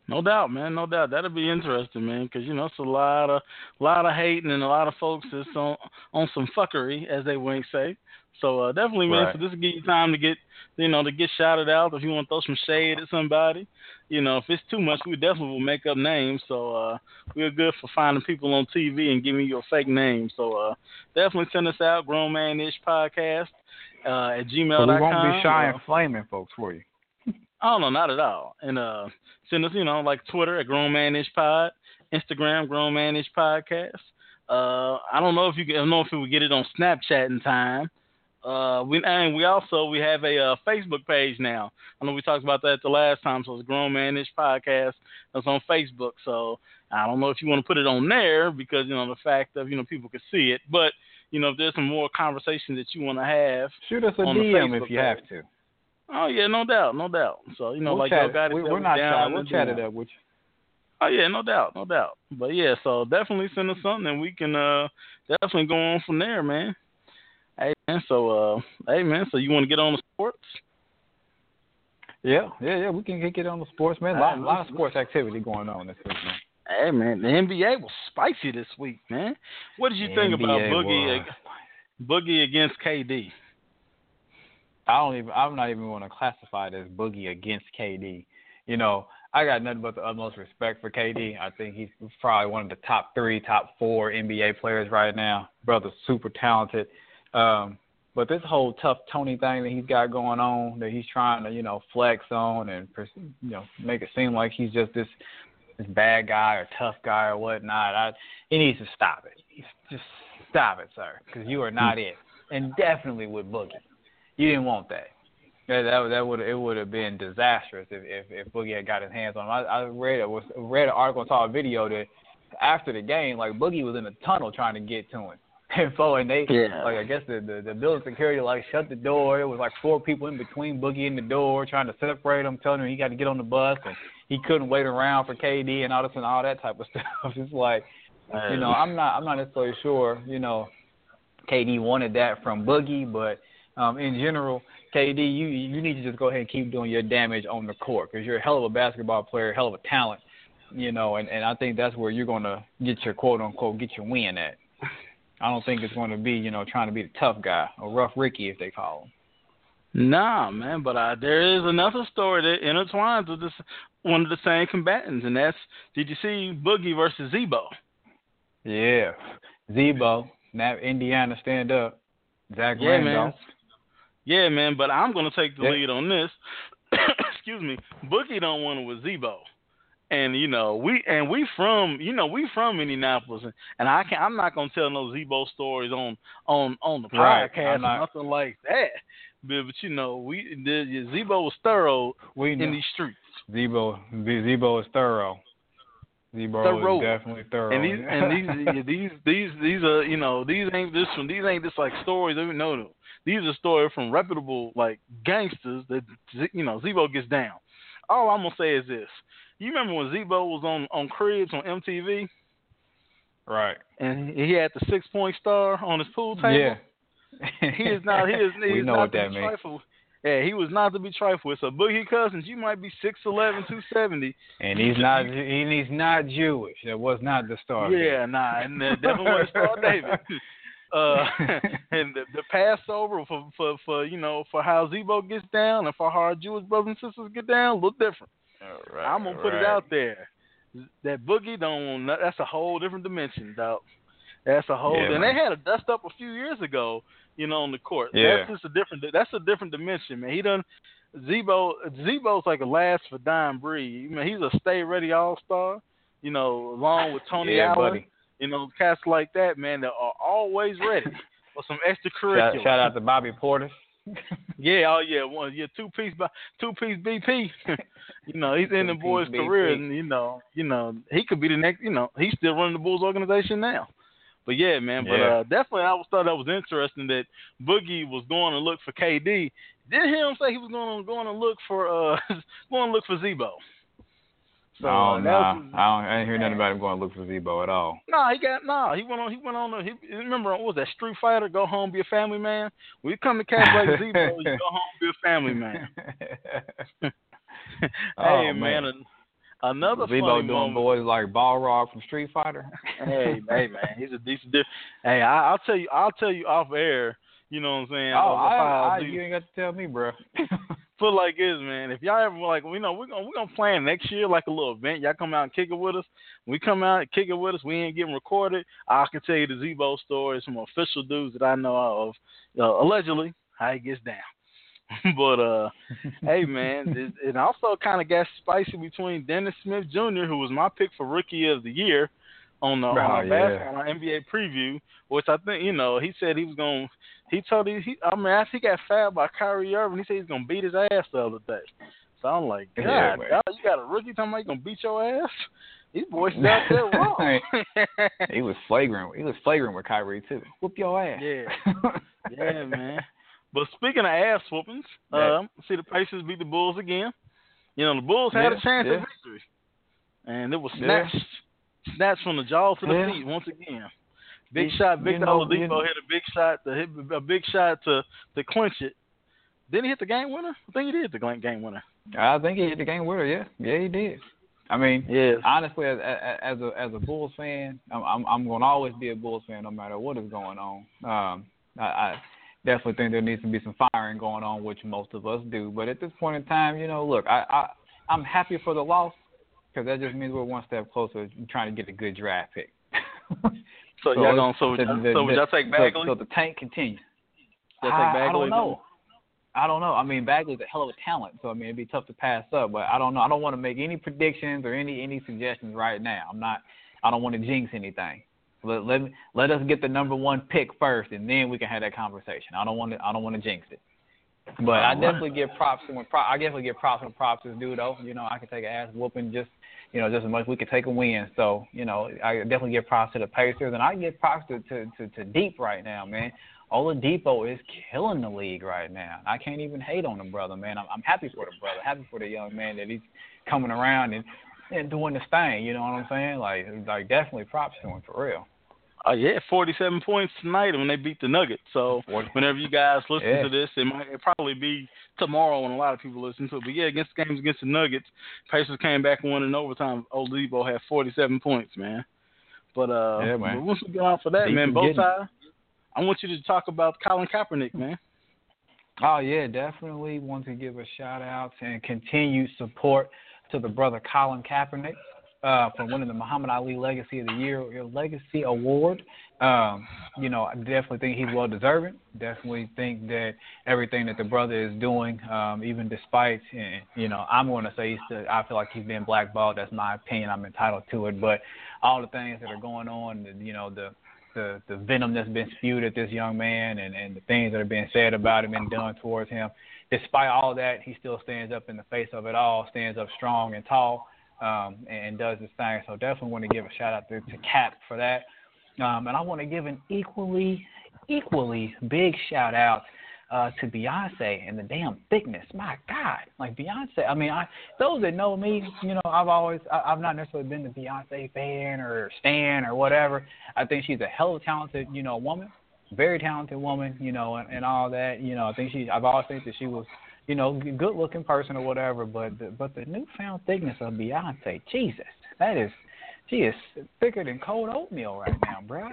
Speaker 3: No doubt, man. No doubt. That'll be interesting, man. Because you know it's a lot of, lot of hating and a lot of folks that's on on some fuckery, as they might say. So uh, definitely, man.
Speaker 4: Right.
Speaker 3: So this will give you time to get, you know, to get shouted out. If you want to throw some shade at somebody, you know, if it's too much, we definitely will make up names. So uh, we're good for finding people on TV and giving you a fake name. So uh, definitely send us out, Grown Man Ish Podcast uh, at gmail.com.
Speaker 4: So we won't be shy
Speaker 3: Uh,
Speaker 4: and flaming folks for you.
Speaker 3: Oh no, not at all. And uh, send us, you know, like Twitter at Grown Man Ish Pod, Instagram Grown Man Ish Podcast. Uh, I don't know if you can, I don't know if we would get it on Snapchat in time. Uh, we and we also we have a uh, Facebook page now. I know we talked about that the last time. So it's Grown Man Ish Podcast. That's on Facebook. So I don't know if you want to put it on there because you know the fact of you know people can see it. But you know if there's some more conversation that you want to have,
Speaker 4: Shoot us a DM if you have to.
Speaker 3: oh yeah, no doubt, no doubt. So you know
Speaker 4: we'll
Speaker 3: like y'all got it.
Speaker 4: We, we're not
Speaker 3: down
Speaker 4: shy. We'll chat it up with you.
Speaker 3: Oh yeah, no doubt, no doubt. But yeah, so definitely send us something and we can uh definitely go on from there, man. Hey man, so uh hey man, so you wanna get on the sports?
Speaker 4: Yeah, yeah, yeah. We can get on the sports, man. A lot, lot of sports activity going on this week, man.
Speaker 3: Hey man, the NBA was spicy this week, man. What did you think about Boogie
Speaker 4: was-
Speaker 3: Boogie against KD?
Speaker 4: I don't even. I'm not even going to classify it as Boogie against KD. You know, I got nothing but the utmost respect for KD. I think he's probably one of the top three, top four NBA players right now. Brother's super talented. Um, but this whole tough Tony thing that he's got going on, that he's trying to, you know, flex on and you know make it seem like he's just this this bad guy or tough guy or whatnot. I, he needs to stop it. Just stop it, sir, because you are not it. And definitely with Boogie, you didn't want that. Yeah, that that would it would have been disastrous if, if if Boogie had got his hands on him. I, I read it was read an article and saw a video that after the game, like Boogie was in a tunnel trying to get to him. And so and they
Speaker 3: Yeah.
Speaker 4: like I guess the, the the building security like shut the door. It was like four people in between Boogie and the door trying to separate him, telling him he got to get on the bus and he couldn't wait around for KD and all this and all that type of [laughs] stuff. It's like you know, I'm not I'm not necessarily sure, you know, KD wanted that from Boogie, but um, in general, KD, you you need to just go ahead and keep doing your damage on the court because you're a hell of a basketball player, hell of a talent, you know, and and I think that's where you're going to get your quote unquote get your win at. I don't think it's going to be you know trying to be the tough guy or rough Ricky if they call him.
Speaker 3: Nah, man, but uh, there is another story that intertwines with this one of the same combatants, and that's did you see Boogie versus Zebo?
Speaker 4: Yeah, Zebo, now Indiana stand up, Zach
Speaker 3: Yeah, man. Yeah, man, but I'm gonna take the
Speaker 4: Yeah.
Speaker 3: lead on this. [coughs] Excuse me. Boogie don't want it with Zebo. And you know, we and we from you know, we from Indianapolis and, and I can I'm not gonna tell no Zebo stories on on on the
Speaker 4: Right,
Speaker 3: podcast or nothing like that. But, but you know, we the Zebo was thorough
Speaker 4: We
Speaker 3: in
Speaker 4: know
Speaker 3: these streets.
Speaker 4: Zebo, Zebo is thorough. Zebo
Speaker 3: Thorough.
Speaker 4: is definitely thorough.
Speaker 3: And these and these these these these are you know these ain't this one these ain't just like stories that we know them. These are stories from reputable like gangsters that you know Zebo gets down. All I'm gonna say is this: you remember when Zebo was on on Cribs on MTV
Speaker 4: right.
Speaker 3: and he had the six point star on his pool table?
Speaker 4: Yeah.
Speaker 3: He is not. He is. [laughs] He
Speaker 4: we
Speaker 3: is
Speaker 4: know
Speaker 3: not
Speaker 4: what
Speaker 3: to
Speaker 4: that
Speaker 3: be
Speaker 4: means.
Speaker 3: trifled. Yeah, he was not to be trifled with. So Boogie Cousins, you might be 6'11", 270.
Speaker 4: And he's not. And he's not Jewish. That was not the star.
Speaker 3: Yeah, nah, and uh, definitely wasn't Star [laughs] David. Uh, [laughs] and the, the Passover for, for for you know for how Zebo gets down and for how our Jewish brothers and sisters get down, little different.
Speaker 4: Right,
Speaker 3: I'm gonna put it out there. That boogie don't that's a whole different dimension, dog. That's a whole.
Speaker 4: Yeah,
Speaker 3: and
Speaker 4: man.
Speaker 3: they had a dust up a few years ago, you know, on the court.
Speaker 4: Yeah.
Speaker 3: That's just a different. That's a different dimension, man. He done. Zebo Zebo's like a last for dime breed. I mean, he's a stay ready all star. You know, along with Tony
Speaker 4: yeah,
Speaker 3: Allen.
Speaker 4: buddy.
Speaker 3: You know, cats like that, man, that are always ready for some
Speaker 4: Shout,
Speaker 3: extracurricular.
Speaker 4: shout out to Bobby Portis. [laughs]
Speaker 3: Yeah, oh yeah, one yeah, two piece by two piece BP. [laughs] you know, he's in the boy's
Speaker 4: BP.
Speaker 3: career, and you know, you know, he could be the next. You know, he's still running the Bulls organization now. But yeah, man. But
Speaker 4: Yeah.
Speaker 3: uh, definitely, I always thought that was interesting that Boogie was going to look for KD. Didn't him say he was going to going to look for uh [laughs] going to look for Zebo. So
Speaker 4: oh
Speaker 3: uh,
Speaker 4: nah,
Speaker 3: was-
Speaker 4: I, don't, I didn't hear nothing about him going to look for Zebo at all.
Speaker 3: Nah, he got nah. He went on. He went on. A, he remember what was that Street Fighter? Go home, be a family man. When you come to cats like Zebo, you [laughs] go home, be a family man. [laughs] hey
Speaker 4: Oh,
Speaker 3: man,
Speaker 4: man.
Speaker 3: Another
Speaker 4: Zebo
Speaker 3: funny
Speaker 4: doing
Speaker 3: moment.
Speaker 4: boys like Balrog from Street Fighter.
Speaker 3: hey, [laughs] hey, man, he's a decent. Dude. Hey, I, I'll tell you. I'll tell you off air. You know what I'm saying?
Speaker 4: oh, I, I, you ain't got to tell me, bro.
Speaker 3: Put it like this, man. If y'all ever like, we know we're gonna we're gonna plan next year like a little event. Y'all come out and kick it with us. we come out and kick it with us. We ain't getting recorded. I can tell you the Zebo stories from official dudes that I know of, uh, allegedly how he gets down. [laughs] but uh, [laughs] hey man, it, it also kind of got spicy between Dennis Smith Jr., who was my pick for Rookie of the Year on the on
Speaker 4: Oh,
Speaker 3: our,
Speaker 4: yeah.
Speaker 3: bas- on our NBA preview, which I think you know he said he was gonna. He told he, he I mean he got fouled by Kyrie Irving, he said he's gonna beat his ass the other day. So I'm like, God,
Speaker 4: Yeah,
Speaker 3: dog, you got a rookie talking about you gonna beat your ass? These boys out there [laughs] wrong.
Speaker 4: he [laughs] was flagrant. He was flagrant with Kyrie too. Whoop your ass.
Speaker 3: Yeah. [laughs] yeah, man. But speaking of ass whoopings,
Speaker 4: Yeah.
Speaker 3: um, see the Pacers beat the Bulls again. You know the Bulls had
Speaker 4: Yeah,
Speaker 3: a chance at victory, and it was snatched, snatched from the jaws to the
Speaker 4: Yeah.
Speaker 3: feet once again. Big
Speaker 4: You-
Speaker 3: shot,
Speaker 4: you
Speaker 3: Victor
Speaker 4: know-
Speaker 3: Oladipo
Speaker 4: you-
Speaker 3: hit a big shot to hit a big shot to to clinch it. Didn't he hit the game winner? I think he did the game- winner.
Speaker 4: I think he hit the game winner. Yeah, yeah, he did. I mean,
Speaker 3: Yeah.
Speaker 4: honestly, as, as a as a Bulls fan, I'm I'm, I'm going to always be a Bulls fan no matter what is going on. Um, I, I definitely think there needs to be some firing going on, which most of us do. But at this point in time, you know, look, I, I I'm happy for the loss because that just means we're one step closer to trying to get a good draft pick. [laughs]
Speaker 3: So,
Speaker 4: So
Speaker 3: y'all gonna so would
Speaker 4: the- the-
Speaker 3: so would y'all take Bagley?
Speaker 4: So, the tank continues.
Speaker 3: Y'all take
Speaker 4: I, I don't know. I don't know. I mean, Bagley's a hell of a talent, so I mean, it'd be tough to pass up. But I don't know. I don't want to make any predictions or any any suggestions right now. I'm not. I don't want to jinx anything. Let let me, let us get the number one pick first, and then we can have that conversation. I don't want to. I don't want to jinx it. But I definitely give props to when pro, I definitely give props when props is due though. You know, I can take an ass whooping just you know, just as much we could take a win. So, you know, I definitely give props to the Pacers and I give props to, to, to, to Deep right now, man. Oladipo is killing the league right now. I can't even hate on the brother, man. I'm, I'm happy for the brother, happy for the young man that he's coming around and, and doing this thing. You know what I'm saying? Like, like definitely props to him for real.
Speaker 3: Oh yeah, forty-seven points tonight when they beat the Nuggets. So whenever you guys listen
Speaker 4: Yeah.
Speaker 3: to this, it might it probably be tomorrow when a lot of people listen to it. But yeah, against the games against the Nuggets, Pacers came back and won in overtime. Oladipo had forty-seven points, man. But uh,
Speaker 4: Yeah, man.
Speaker 3: but once we get on for that,
Speaker 4: Deep
Speaker 3: man,
Speaker 4: is
Speaker 3: both
Speaker 4: getting
Speaker 3: sides. I want you to talk about Colin Kaepernick, man.
Speaker 4: Oh yeah, definitely want to give a shout out and continued support to the brother Colin Kaepernick uh, for winning the Muhammad Ali Legacy of the Year Legacy Award. Um, you know, I definitely think he's well deserving. Definitely think that everything that the brother is doing, um, even despite, you know, I'm going to say he's I feel like he's been blackballed. That's my opinion. I'm entitled to it. But all the things that are going on, you know, the the the venom that's been spewed at this young man and and the things that are being said about him and done towards him. Despite all that, he still stands up in the face of it all, stands up strong and tall, um, and does his thing. So definitely want to give a shout out to, to Cap for that. Um, and I want to give an equally equally big shout out uh, to Beyonce and the damn thickness. My God, like Beyonce. I mean, I those that know me, you know, I've always I, I've not necessarily been a Beyonce fan or stan or whatever. I think she's a hell of a talented, you know, woman, very talented woman, you know, and, and all that. You know, I think she. I've always think that she was, you know, good looking person or whatever. But the, but the newfound thickness of Beyonce, Jesus, that is. She is thicker than cold oatmeal right now, bro.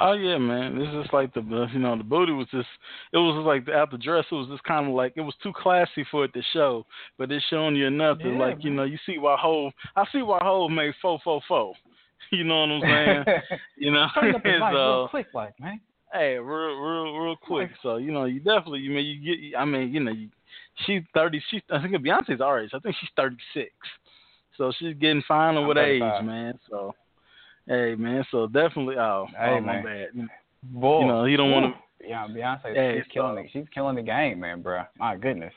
Speaker 3: Oh yeah, man. This is like the you know the booty was just it was just like the after dress. It was just kind of like it was too classy for it to show, but it's showing you enough to
Speaker 4: Yeah,
Speaker 3: like you know you see why Hove. I see why Hove made four four four. [laughs] You know what I'm saying? [laughs] you know,
Speaker 4: Turn up [laughs] the mic real
Speaker 3: uh,
Speaker 4: quick, like man.
Speaker 3: Hey, real real real quick. So you know you definitely you mean you get. I mean you know you, she's thirty. She I think Beyonce's our age. I think she's thirty six. So she's getting fine
Speaker 4: I'm
Speaker 3: with age,
Speaker 4: 35.
Speaker 3: man. So. Hey man, so definitely. Oh, oh
Speaker 4: Hey,
Speaker 3: oh my
Speaker 4: man.
Speaker 3: bad.
Speaker 4: Boy,
Speaker 3: You know, you don't wanna-
Speaker 4: Yeah, Beyonce,
Speaker 3: Hey,
Speaker 4: she's killing it. She's killing the game, man, bro. My goodness.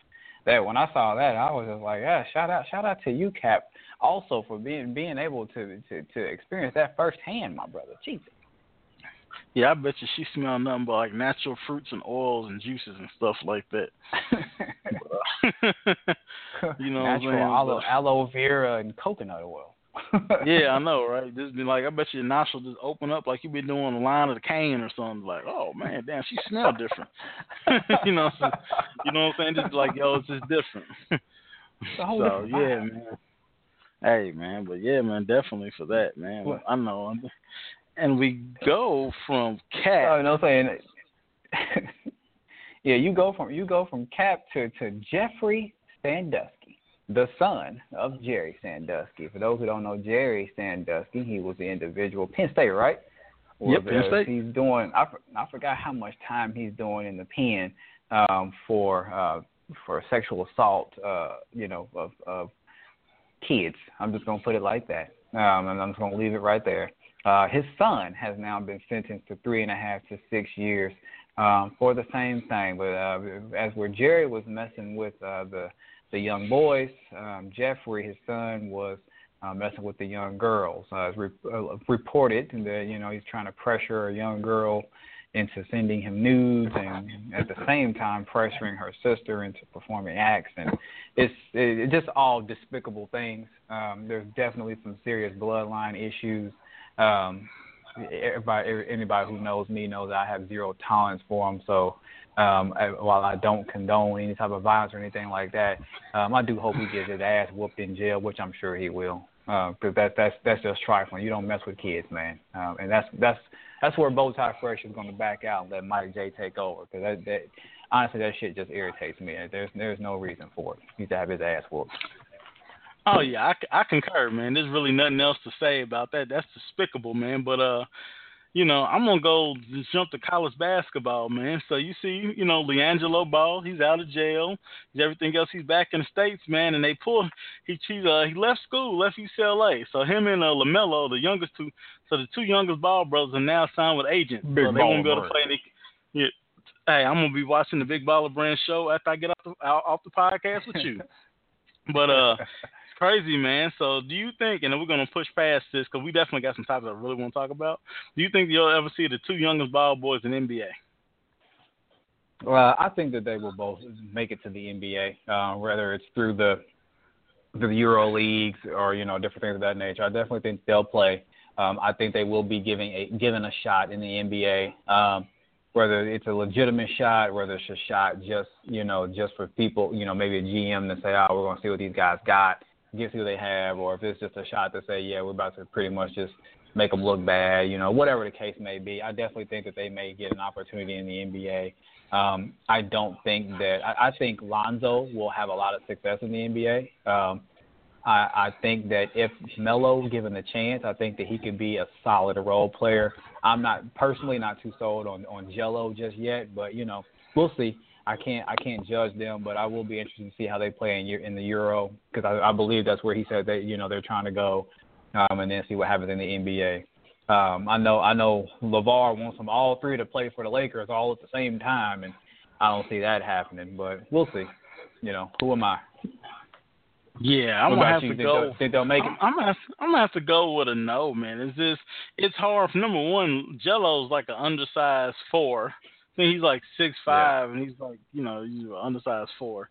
Speaker 4: That when I saw that, I was just like, yeah, shout out, shout out to you, Cap, also for being being able to to to experience that firsthand, my brother. Jesus.
Speaker 3: Yeah, I bet you she smelled nothing but like natural fruits and oils and juices and stuff like that. [laughs] you know what I'm
Speaker 4: Natural
Speaker 3: saying?
Speaker 4: aloe, aloe vera and coconut oil. [laughs]
Speaker 3: yeah, I know, right? Just be like, I bet your nostril just open up like you been doing a line of the cane or something. Like, oh man, damn, she smell different. [laughs] you know, so, you know what I'm saying? Just like, yo, it's just different. so yeah, man. Hey man, but yeah, man, definitely for that, man. Well, I know, and we go from Cap.
Speaker 4: Oh, no, saying. [laughs] yeah, you go from you go from Cap to to Jeffrey Sandusky, the son of Jerry Sandusky. For those who don't know Jerry Sandusky, he was the individual Penn State, right?
Speaker 3: yep, Penn State.
Speaker 4: He's doing. I, I forgot how much time he's doing in the pen um, for uh, for sexual assault. Uh, you know, of, of kids. I'm just gonna put it like that, um, and I'm just gonna leave it right there. Uh, his son has now been sentenced to three and a half to six years um, for the same thing. But uh, as where Jerry was messing with uh, the the young boys, um, Jeffrey, his son, was uh, messing with the young girls. Uh, it's re- uh, reported that you know he's trying to pressure a young girl into sending him nudes and at the same time pressuring her sister into performing acts and it's it, it just all despicable things um there's definitely some serious bloodline issues um everybody anybody who knows me knows I have zero tolerance for them so um I, while I don't condone any type of violence or anything like that um I do hope he gets his ass whooped in jail which I'm sure he will because uh, that that's that's just trifling you don't mess with kids man um and that's that's that's where Bowtie Fresh is going to back out and let Mike J take over. Because that, that honestly, that shit just irritates me. There's there's no reason for it. He needs to have his ass whooped.
Speaker 3: Oh yeah, I, I concur, man. There's really nothing else to say about that. That's despicable, man. But uh, you know, I'm gonna go jump to college basketball, man. So you see, you know, LiAngelo Ball, he's out of jail. Everything else, he's back in the states, man. And they pull, he he uh, he left school, left UCLA. So him and uh, Lamelo, the youngest two, so the two youngest Ball brothers are now signed with agents.
Speaker 4: Big
Speaker 3: so they won't be able to play. Any, yeah, hey, I'm gonna be watching the Big Baller Brand show after I get off the off the podcast with you. [laughs] but uh, crazy, man. So, do you think, and we're gonna push past this because we definitely got some topics I really want to talk about. Do you think you'll ever see the two youngest ball boys in NBA?
Speaker 4: Well, I think that they will both make it to the NBA, uh, whether it's through the the Euro leagues or you know different things of that nature. I definitely think they'll play. Um, I think they will be giving a given a shot in the NBA. Um, whether it's a legitimate shot, whether it's a shot just you know just for people, you know maybe a GM to say, oh, we're going to see what these guys got get who they have, or if it's just a shot to say, yeah, we're about to pretty much just make them look bad, you know, whatever the case may be. I definitely think that they may get an opportunity in the NBA. Um, I don't think that I, I think Lonzo will have a lot of success in the NBA. Um, I, I think that if Melo given the chance, I think that he could be a solid role player. I'm not personally not too sold on on Gelo just yet, but you know we'll see. I can't I can't judge them, but I will be interested to see how they play in in the Euro because I, I believe that's where he said that you know they're trying to go, um, and then see what happens in the NBA. Um, I know I know LaVar wants them all three to play for the Lakers all at the same time, and I don't see that happening. But we'll see. You know, who am I?
Speaker 3: Yeah, I'm gonna have
Speaker 4: you?
Speaker 3: to
Speaker 4: think
Speaker 3: go.
Speaker 4: They'll, think they'll make it?
Speaker 3: I'm, I'm gonna have, I'm gonna have to go with a no, man. It's just it's hard. Number one, Gelo's like an undersized four, think he's like six five, yeah. and he's like you know he's undersized four.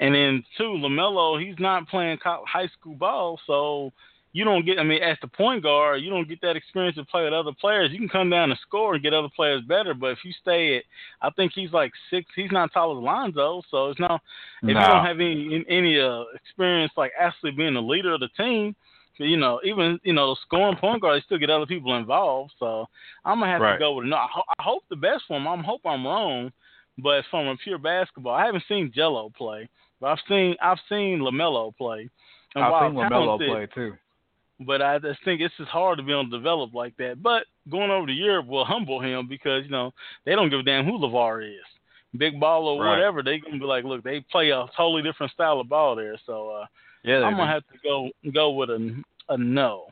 Speaker 3: And then two, Lamelo, he's not playing high school ball, so you don't get. I mean, as the point guard, you don't get that experience to play with other players. You can come down and score and get other players better, but if you stay at, I think he's like six. He's not tall as Lonzo, so it's not. If
Speaker 4: no.
Speaker 3: you don't have any any uh, experience like actually being the leader of the team, you know, even you know, scoring point guard, they still get other people involved. So I'm gonna have
Speaker 4: right.
Speaker 3: to go with no. I, ho- I hope the best for him. I hope I'm wrong, but from a pure basketball, I haven't seen Gelo play, but I've seen I've seen Lamelo play.
Speaker 4: And I've seen Lamelo play too.
Speaker 3: But I just think it's just hard to be able to develop like that. But going over to Europe will humble him because you know they don't give a damn who LaVar is, big ball or
Speaker 4: right.
Speaker 3: whatever. They gonna be like, look, they play a totally different style of ball there. So. uh
Speaker 4: yeah,
Speaker 3: I'm gonna have to go go with a a no.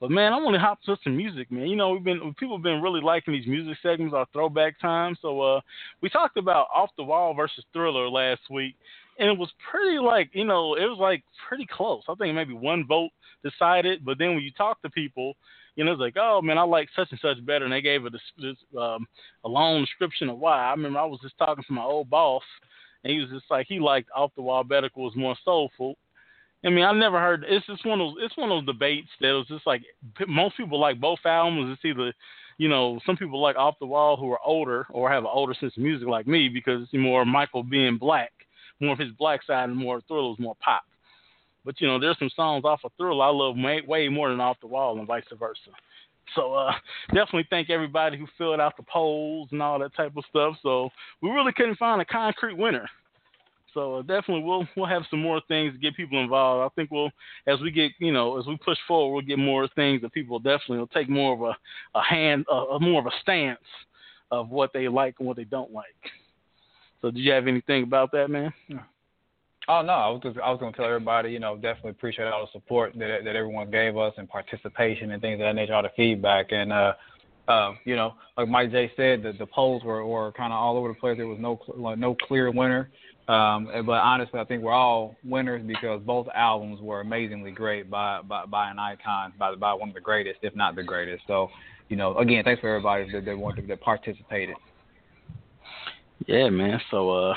Speaker 3: But man, I want to hop to some music, man. You know, we've been people have been really liking these music segments, our throwback time. So uh, we talked about Off the Wall versus Thriller last week, and it was pretty like you know it was like pretty close. I think maybe one vote decided, but then when you talk to people, you know, it's like, oh man, I like such and such better, and they gave it a, um, a long description of why. I remember I was just talking to my old boss, and he was just like he liked Off the Wall better, was more soulful, I mean, I've never heard. It's just one of those. It's one of those debates that was just like most people like both albums. It's either, you know, some people like Off the Wall who are older or have an older sense of music like me because it's more Michael being black, more of his black side, and more Thriller's more pop. But you know, there's some songs off of Thriller I love way, way more than Off the Wall, and vice versa. So uh, definitely thank everybody who filled out the polls and all that type of stuff. So we really couldn't find a concrete winner. So uh, definitely we'll [laughs] we'll have some more things to get people involved. I think we'll as we get you know as we push forward we'll get more things that people definitely will take more of a, a hand a, a more of a stance of what they like and what they don't like. So did you have anything about that, man?
Speaker 4: Oh no, I was just, I was to tell everybody, you know, definitely appreciate all the support that that everyone gave us and participation and things of that nature, all the feedback, and uh, uh, you know, like Mike J said, the the polls were were kind of all over the place. There was no no clear winner, um, but honestly, I think we're all winners because both albums were amazingly great by by, by an icon, by by one of the greatest, if not the greatest. So, you know, again, thanks for everybody that that wanted that participated.
Speaker 3: Yeah, man. So, uh,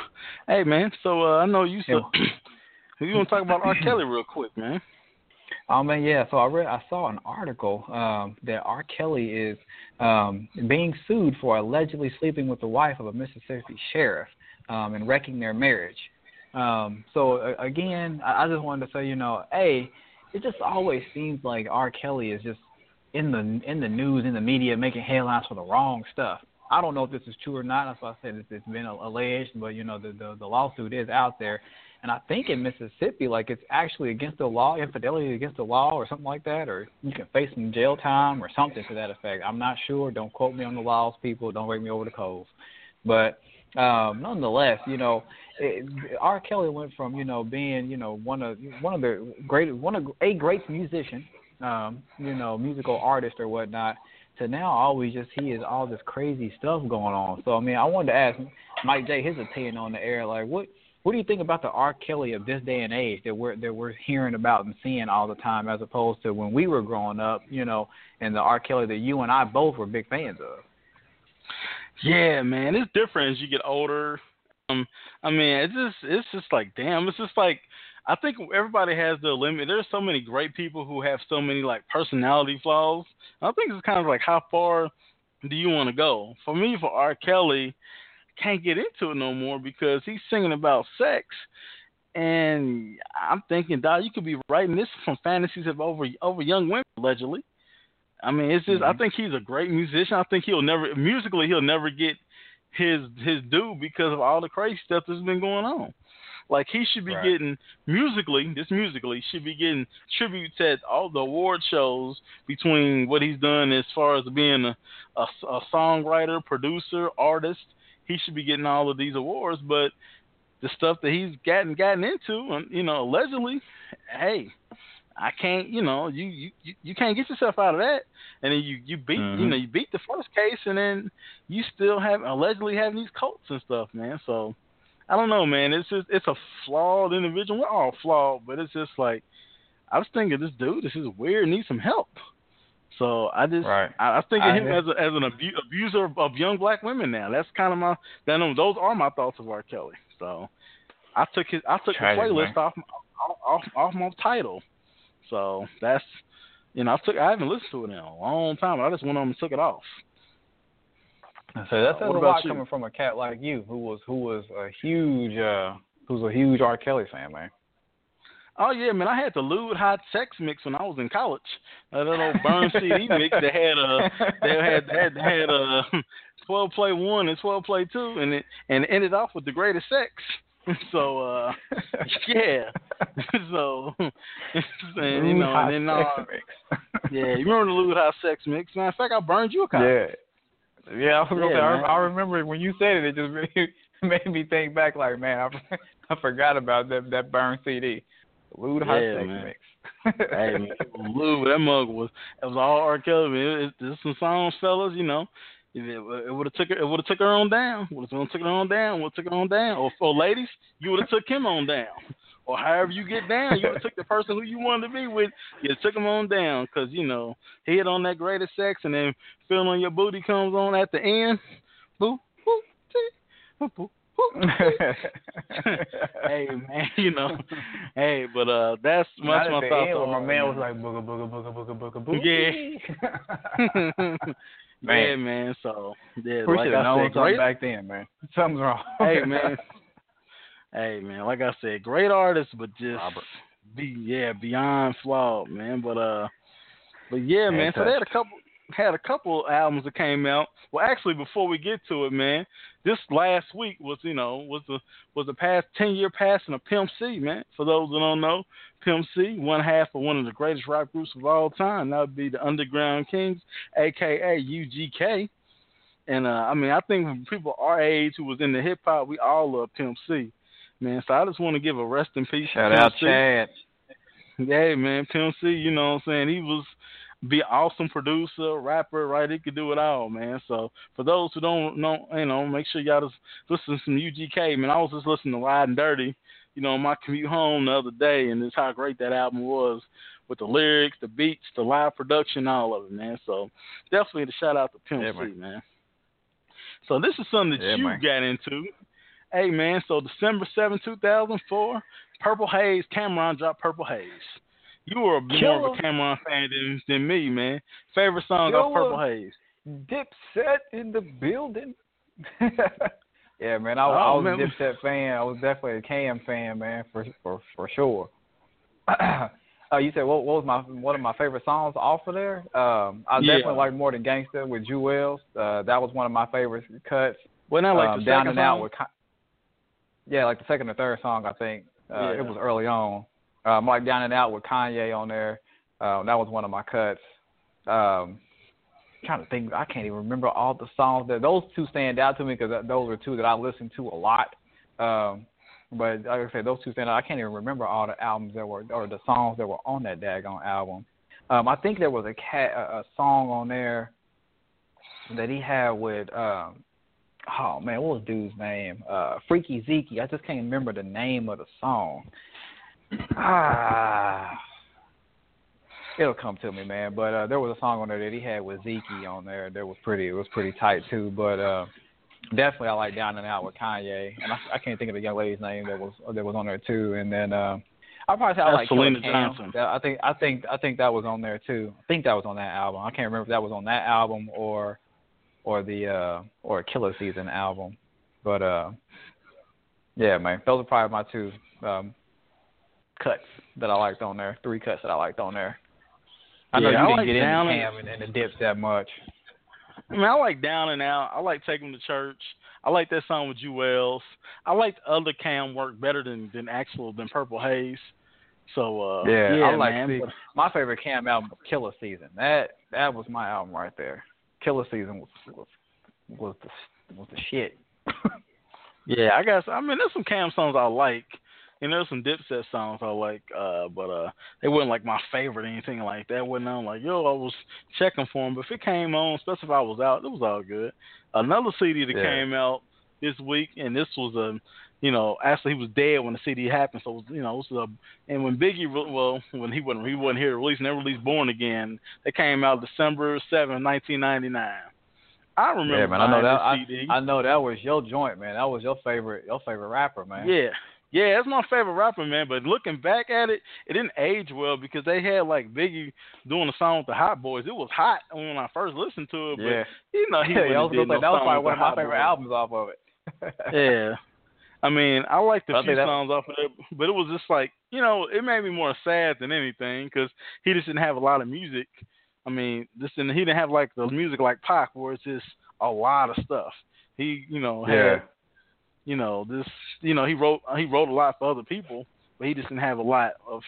Speaker 3: hey, man. So, uh, I know you said [clears throat] you want to talk about R. Kelly real quick, man. [clears throat]
Speaker 4: Oh man, yeah. So I read, I saw an article um, that R. Kelly is um, being sued for allegedly sleeping with the wife of a Mississippi sheriff um, and wrecking their marriage. Um, so again, I, just wanted to say, you know, a, it just always seems like R. Kelly is just in the in the news, in the media, making headlines for the wrong stuff. I don't know if this is true or not. That's why I said it's, it's been alleged, but you know the, the the lawsuit is out there, and I think in Mississippi, like it's actually against the law, infidelity against the law, or something like that, or you can face some jail time or something to that effect. I'm not sure. Don't quote me on the laws, people. Don't rake me over the coals. But um, nonetheless, you know, it, R. Kelly went from you know being you know one of one of the great one of a great musician, um, you know, musical artist or whatnot to now we just see is all this crazy stuff going on. So I mean, I wanted to ask Mike J his opinion on the air. Like, what what do you think about the R. Kelly of this day and age that we're that we're hearing about and seeing all the time, as opposed to when we were growing up, you know, and the R. Kelly that you and I both were big fans of?
Speaker 3: Yeah, man, it's different as you get older. Um, I mean, it's just it's just like damn, it's just like I think everybody has their limit. There's so many great people who have so many like personality flaws. I think it's kind of like how far do you want to go? For me, for R. Kelly, can't get into it no more because he's singing about sex, and I'm thinking, Dog, you could be writing this from fantasies of over over young women allegedly. I mean, it's just mm-hmm. I think he's a great musician. I think he'll never musically he'll never get his his due because of all the crazy stuff that's been going on. Like he should be right. getting musically, just musically, should be getting tributes at all the award shows between what he's done as far as being a, a, a songwriter, producer, artist. He should be getting all of these awards, but the stuff that he's gotten gotten into, and you know, allegedly, hey, I can't, you know, you you you can't get yourself out of that, and then you you beat, mm-hmm. you know, you beat the first case, and then you still have allegedly having these cults and stuff, man. So I don't know, man. It's just it's a flawed individual. We're all flawed, but it's just like I was thinking, this dude, this is weird, needs some help. So I just right. I, I think of him as a, as an abu- abuser of, of young black women. Now that's kind of my that those are my thoughts of R. Kelly. So I took his I took Tragic, the playlist off, off off off my title. So that's you know I took I haven't listened to it in a long time. I just went on and took it off.
Speaker 4: So that's uh, a lot you? coming from a cat like you, who was who was a huge uh who's a huge R. Kelly fan, man.
Speaker 3: Oh yeah, man! I had the lewd hot sex mix when I was in college. Uh, that old burn CD [laughs] mix that had uh they had had had uh [laughs] twelve play one and twelve play two, and it and it ended off with the greatest sex. [laughs] so uh [laughs] [laughs] yeah, so and you know and then uh, yeah, you remember the lewd hot sex mix? Man, in fact, I burned you a copy.
Speaker 4: Yeah. Yeah, I was gonna yeah, say, I, I remember when you said it, it just made, made me think back. Like, man, I, I forgot about that that burn CD, Lewd Hot
Speaker 3: yeah,
Speaker 4: Sex
Speaker 3: man.
Speaker 4: Mix.
Speaker 3: hey, man, Lou, that mug was it was all R. Kelly. Man. It, there's some songs, fellas, you know. It, it would have took her. It would have took her on down. Would have took her on down. Would have took her on down. Or, or ladies, you would have took him on down or however you get down. You took the person who you wanted to be with, you took him on down because you know he hit on that greatest sex, and then feeling your booty comes on at the end. Boo, boo, boo, boo. hey man, you know, hey, but uh, that's much my thoughts.
Speaker 4: my man was like booga booga booga booga booga booga.
Speaker 3: Yeah. Man. Yeah, man. So yeah,
Speaker 4: we
Speaker 3: like
Speaker 4: should have known something back then, man. [laughs] Something's wrong.
Speaker 3: hey, man. [laughs] Hey man, like I said, great artist, but just
Speaker 4: Robert.
Speaker 3: Be yeah, beyond flawed, man. But uh, but yeah, man. So they had a couple had a couple albums that came out. Well, actually, before we get to it, man, this last week was you know was the was the past ten year passing of Pimp C, man. For those that don't know, Pimp C, one half of one of the greatest rap groups of all time. That would be the Underground Kings, aka UGK. And uh, I mean, I think people our age who was in the hip hop, we all love Pimp C, man. So I just want to give a rest in peace.
Speaker 4: Shout
Speaker 3: out
Speaker 4: Chad.
Speaker 3: Hey man, Pimp C, you know what I'm saying? He was be awesome producer, rapper, right? He could do it all, man. So for those who don't know, you know, make sure y'all just listen to some UGK, man. I was just listening to Riding Dirty, you know, on my commute home the other day, and it's how great that album was with the lyrics, the beats, the live production, all of it, man. So definitely the shout out to Pimp
Speaker 4: yeah,
Speaker 3: C,
Speaker 4: man.
Speaker 3: man. So this is something that
Speaker 4: yeah,
Speaker 3: you
Speaker 4: man.
Speaker 3: got into. Hey man, so December 7, 2004, Purple Haze, Cam'ron dropped Purple Haze. You were a more of a Cam'ron fan than, than me, man. Favorite song off Purple Haze?
Speaker 4: Dipset in the building. [laughs] yeah, man, I,
Speaker 3: Oh,
Speaker 4: I was
Speaker 3: man.
Speaker 4: a Dipset fan. I was definitely a Cam fan, man, for for for sure. [clears throat] uh, you said what, what was my one of my favorite songs off of there? Um, I
Speaker 3: Yeah.
Speaker 4: definitely like more than Gangsta with Juelz. Uh, that was one of my favorite cuts.
Speaker 3: Wasn't that like
Speaker 4: um,
Speaker 3: the
Speaker 4: down
Speaker 3: second
Speaker 4: and out
Speaker 3: song?
Speaker 4: with. Yeah, like the second or third song, I think. Uh,
Speaker 3: Yeah.
Speaker 4: It was early on. Um, like down and out with Kanye on there. Um, that was one of my cuts. Um, trying to think, I can't even remember all the songs. That those two stand out to me because those are two that I listen to a lot. Um, but like I said, those two stand out. I can't even remember all the albums that were or the songs that were on that daggone album. Um, I think there was a cat a, a song on there that he had with um, oh man, what was dude's name? Uh, Freaky Zeke. I just can't remember the name of the song. Ah, it'll come to me, man. But uh, there was a song on there that he had with Zeke on there. That was pretty. It was pretty tight too. But uh, definitely, I like Down and Out with Kanye, and I, I can't think of the young lady's name that was that was on there too. And then uh, I probably say I like
Speaker 3: Selena Johnson.
Speaker 4: I think I think I think that was on there too. I think that was on that album. I can't remember if that was on that album or or the uh or Killa Season album. But uh yeah, man, those are probably my two um cuts that I liked on there. Three cuts that I liked on there. I know
Speaker 3: Yeah, I
Speaker 4: you didn't
Speaker 3: like
Speaker 4: get
Speaker 3: Down
Speaker 4: into Cam and, and the dips that much.
Speaker 3: I mean, I like Down and Out. I like Take 'Em to Church. I like that song with Juelz. I like the other Cam work better than than actual than Purple Haze. So uh,
Speaker 4: Yeah,
Speaker 3: yeah
Speaker 4: I like
Speaker 3: man.
Speaker 4: see, my favorite Cam album, Killa Season. That that was my album right there. Killa Season was was was the was the shit. [laughs]
Speaker 3: Yeah, I guess. I mean, there's some Cam songs I like, and there's some Dipset songs I like, uh, but uh, they weren't like my favorite or anything like that. wasn't on like yo, I was checking for them, but if it came on, especially if I was out, it was all good. Another CD that
Speaker 4: Yeah.
Speaker 3: came out this week, and this was a, you know, actually he was dead when the CD happened, so it was, you know, it was a, and when Biggie, well, when he wasn't, he wasn't here to release, and they released Born Again, that came out December seventh, 1999. I remember
Speaker 4: yeah, man, I know that. I. I know that was your joint, man. That was your favorite your favorite rapper, man.
Speaker 3: Yeah. Yeah, that's my favorite rapper, man. But looking back at it, it didn't age well because they had like Biggie doing a song with the Hot Boys. It was hot when I first listened to it, but
Speaker 4: yeah.
Speaker 3: you know he [laughs]
Speaker 4: yeah, I was
Speaker 3: did no
Speaker 4: that was probably one of my
Speaker 3: Hot
Speaker 4: favorite
Speaker 3: Boys.
Speaker 4: albums off of it. [laughs]
Speaker 3: Yeah. I mean, I liked a
Speaker 4: I
Speaker 3: few songs off of it, but it was just like, you know, it made me more sad than anything because he just didn't have a lot of music. I mean, this and he didn't have like the music like Pac, where it's just a lot of stuff. He, you know, had
Speaker 4: Yeah.
Speaker 3: You know this you know he wrote he wrote a lot for other people but he just didn't have a lot of,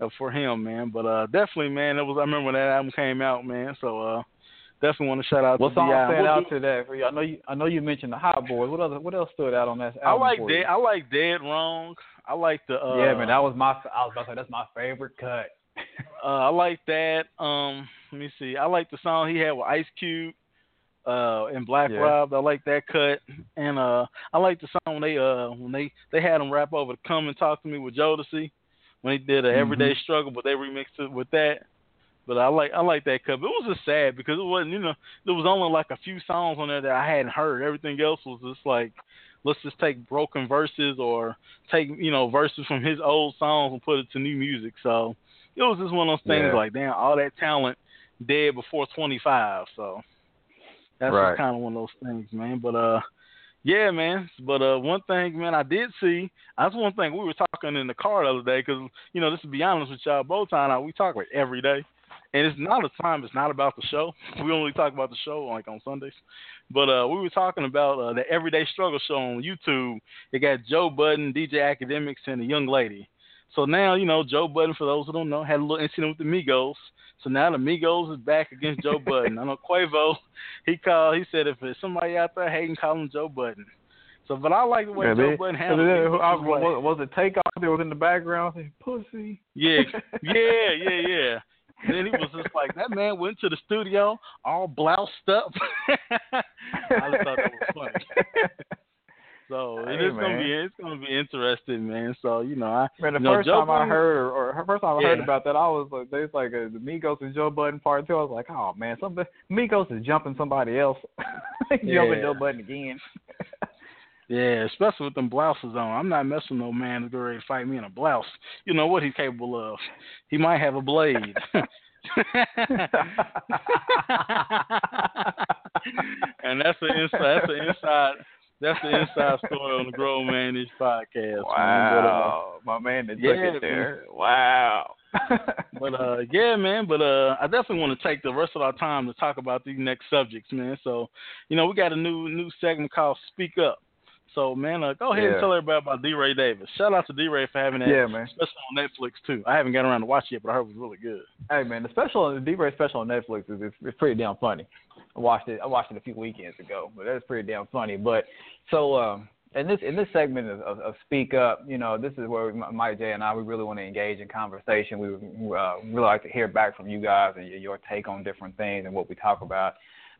Speaker 3: of for him man but uh definitely man it was i remember when that album came out man so uh definitely want to shout out
Speaker 4: What
Speaker 3: to
Speaker 4: song
Speaker 3: B.I.
Speaker 4: stand
Speaker 3: We'll
Speaker 4: out
Speaker 3: do-
Speaker 4: to that for you? I know you. I know you mentioned the Hot Boys. What other? What else stood out on that
Speaker 3: i
Speaker 4: album?
Speaker 3: like
Speaker 4: for
Speaker 3: dead
Speaker 4: you?
Speaker 3: i like dead wrong i like the uh
Speaker 4: yeah, man, that was my. I was about to say that's my favorite cut. [laughs]
Speaker 3: uh i like that um let me see i like the song he had with ice cube uh and Black
Speaker 4: Yeah.
Speaker 3: Rob. I like that cut. And uh I like the song when they uh when they they had him rap over to Come and Talk to Me with Jodeci when he did a Everyday
Speaker 4: Mhm.
Speaker 3: Struggle, but they remixed it with that. But I like I like that cut. But it was just sad because it wasn't you know there was only like a few songs on there that I hadn't heard. Everything else was just like let's just take broken verses or take you know verses from his old songs and put it to new music. So it was just one of those things
Speaker 4: Yeah.
Speaker 3: like damn all that talent dead before 25. So that's
Speaker 4: Right.
Speaker 3: just kind of one of those things, man. But uh, yeah, man. But uh, one thing, man, I did see. That's one thing we were talking talking in the car the other day because you know, just to be honest with y'all, both time we talk like every day, and it's not a time. It's not about the show. [laughs] We only talk about the show like on Sundays. But uh, we were talking about uh, the Everyday Struggle show on YouTube. It got Joe Budden, DJ Akademiks, and a young lady. So now, you know, Joe Budden, for those who don't know, had a little incident with the Migos. So now the Migos is back against Joe Budden. I know Quavo, he called, he said if there's somebody out there hating, call him Joe Budden. So, but I like the way yeah, Joe Budden handled it. Was,
Speaker 4: was, it Takeoff there was in the background saying, pussy?
Speaker 3: Yeah, [laughs] yeah, yeah, yeah. And then he was just like, that man went to the studio all bloused up. [laughs] I just thought that was funny. [laughs] So hey, it's gonna be it's gonna be interesting, man. So you know, I
Speaker 4: man, the
Speaker 3: you know,
Speaker 4: first
Speaker 3: Joe
Speaker 4: time I heard or, or first time I yeah. heard about that, I was like, there's like a, the Migos and Joe Budden part two. I was like, oh man, something Migos is jumping somebody else, [laughs] jumping yeah. Joe Budden again. [laughs]
Speaker 3: yeah, especially with them blouses on. I'm not messing no man to ready to fight me in a blouse. You know what he's capable of. He might have a blade. [laughs] and that's the inside. That's the inside that's the inside story on the Grown Man Ish podcast.
Speaker 4: Wow, man. But, uh, my man that yeah, took it there. Wow. [laughs]
Speaker 3: but uh, yeah, man. But uh, I definitely want to take the rest of our time to talk about these next subjects, man. So, you know, we got a new new segment called Speak Up. So, man, uh, go ahead yeah. and tell everybody about DeRay Davis. Shout out to DeRay for having that
Speaker 4: yeah, man.
Speaker 3: special on Netflix too. I haven't gotten around to watch it yet, but I heard it was really good.
Speaker 4: Hey, man, the special the DeRay special on Netflix is it's pretty damn funny. I watched it. I watched it a few weekends ago, but that's pretty damn funny. But so um, in this in this segment of, of, of Speak Up, you know, this is where Mike J and I we really want to engage in conversation. We uh, really like to hear back from you guys and your take on different things and what we talk about.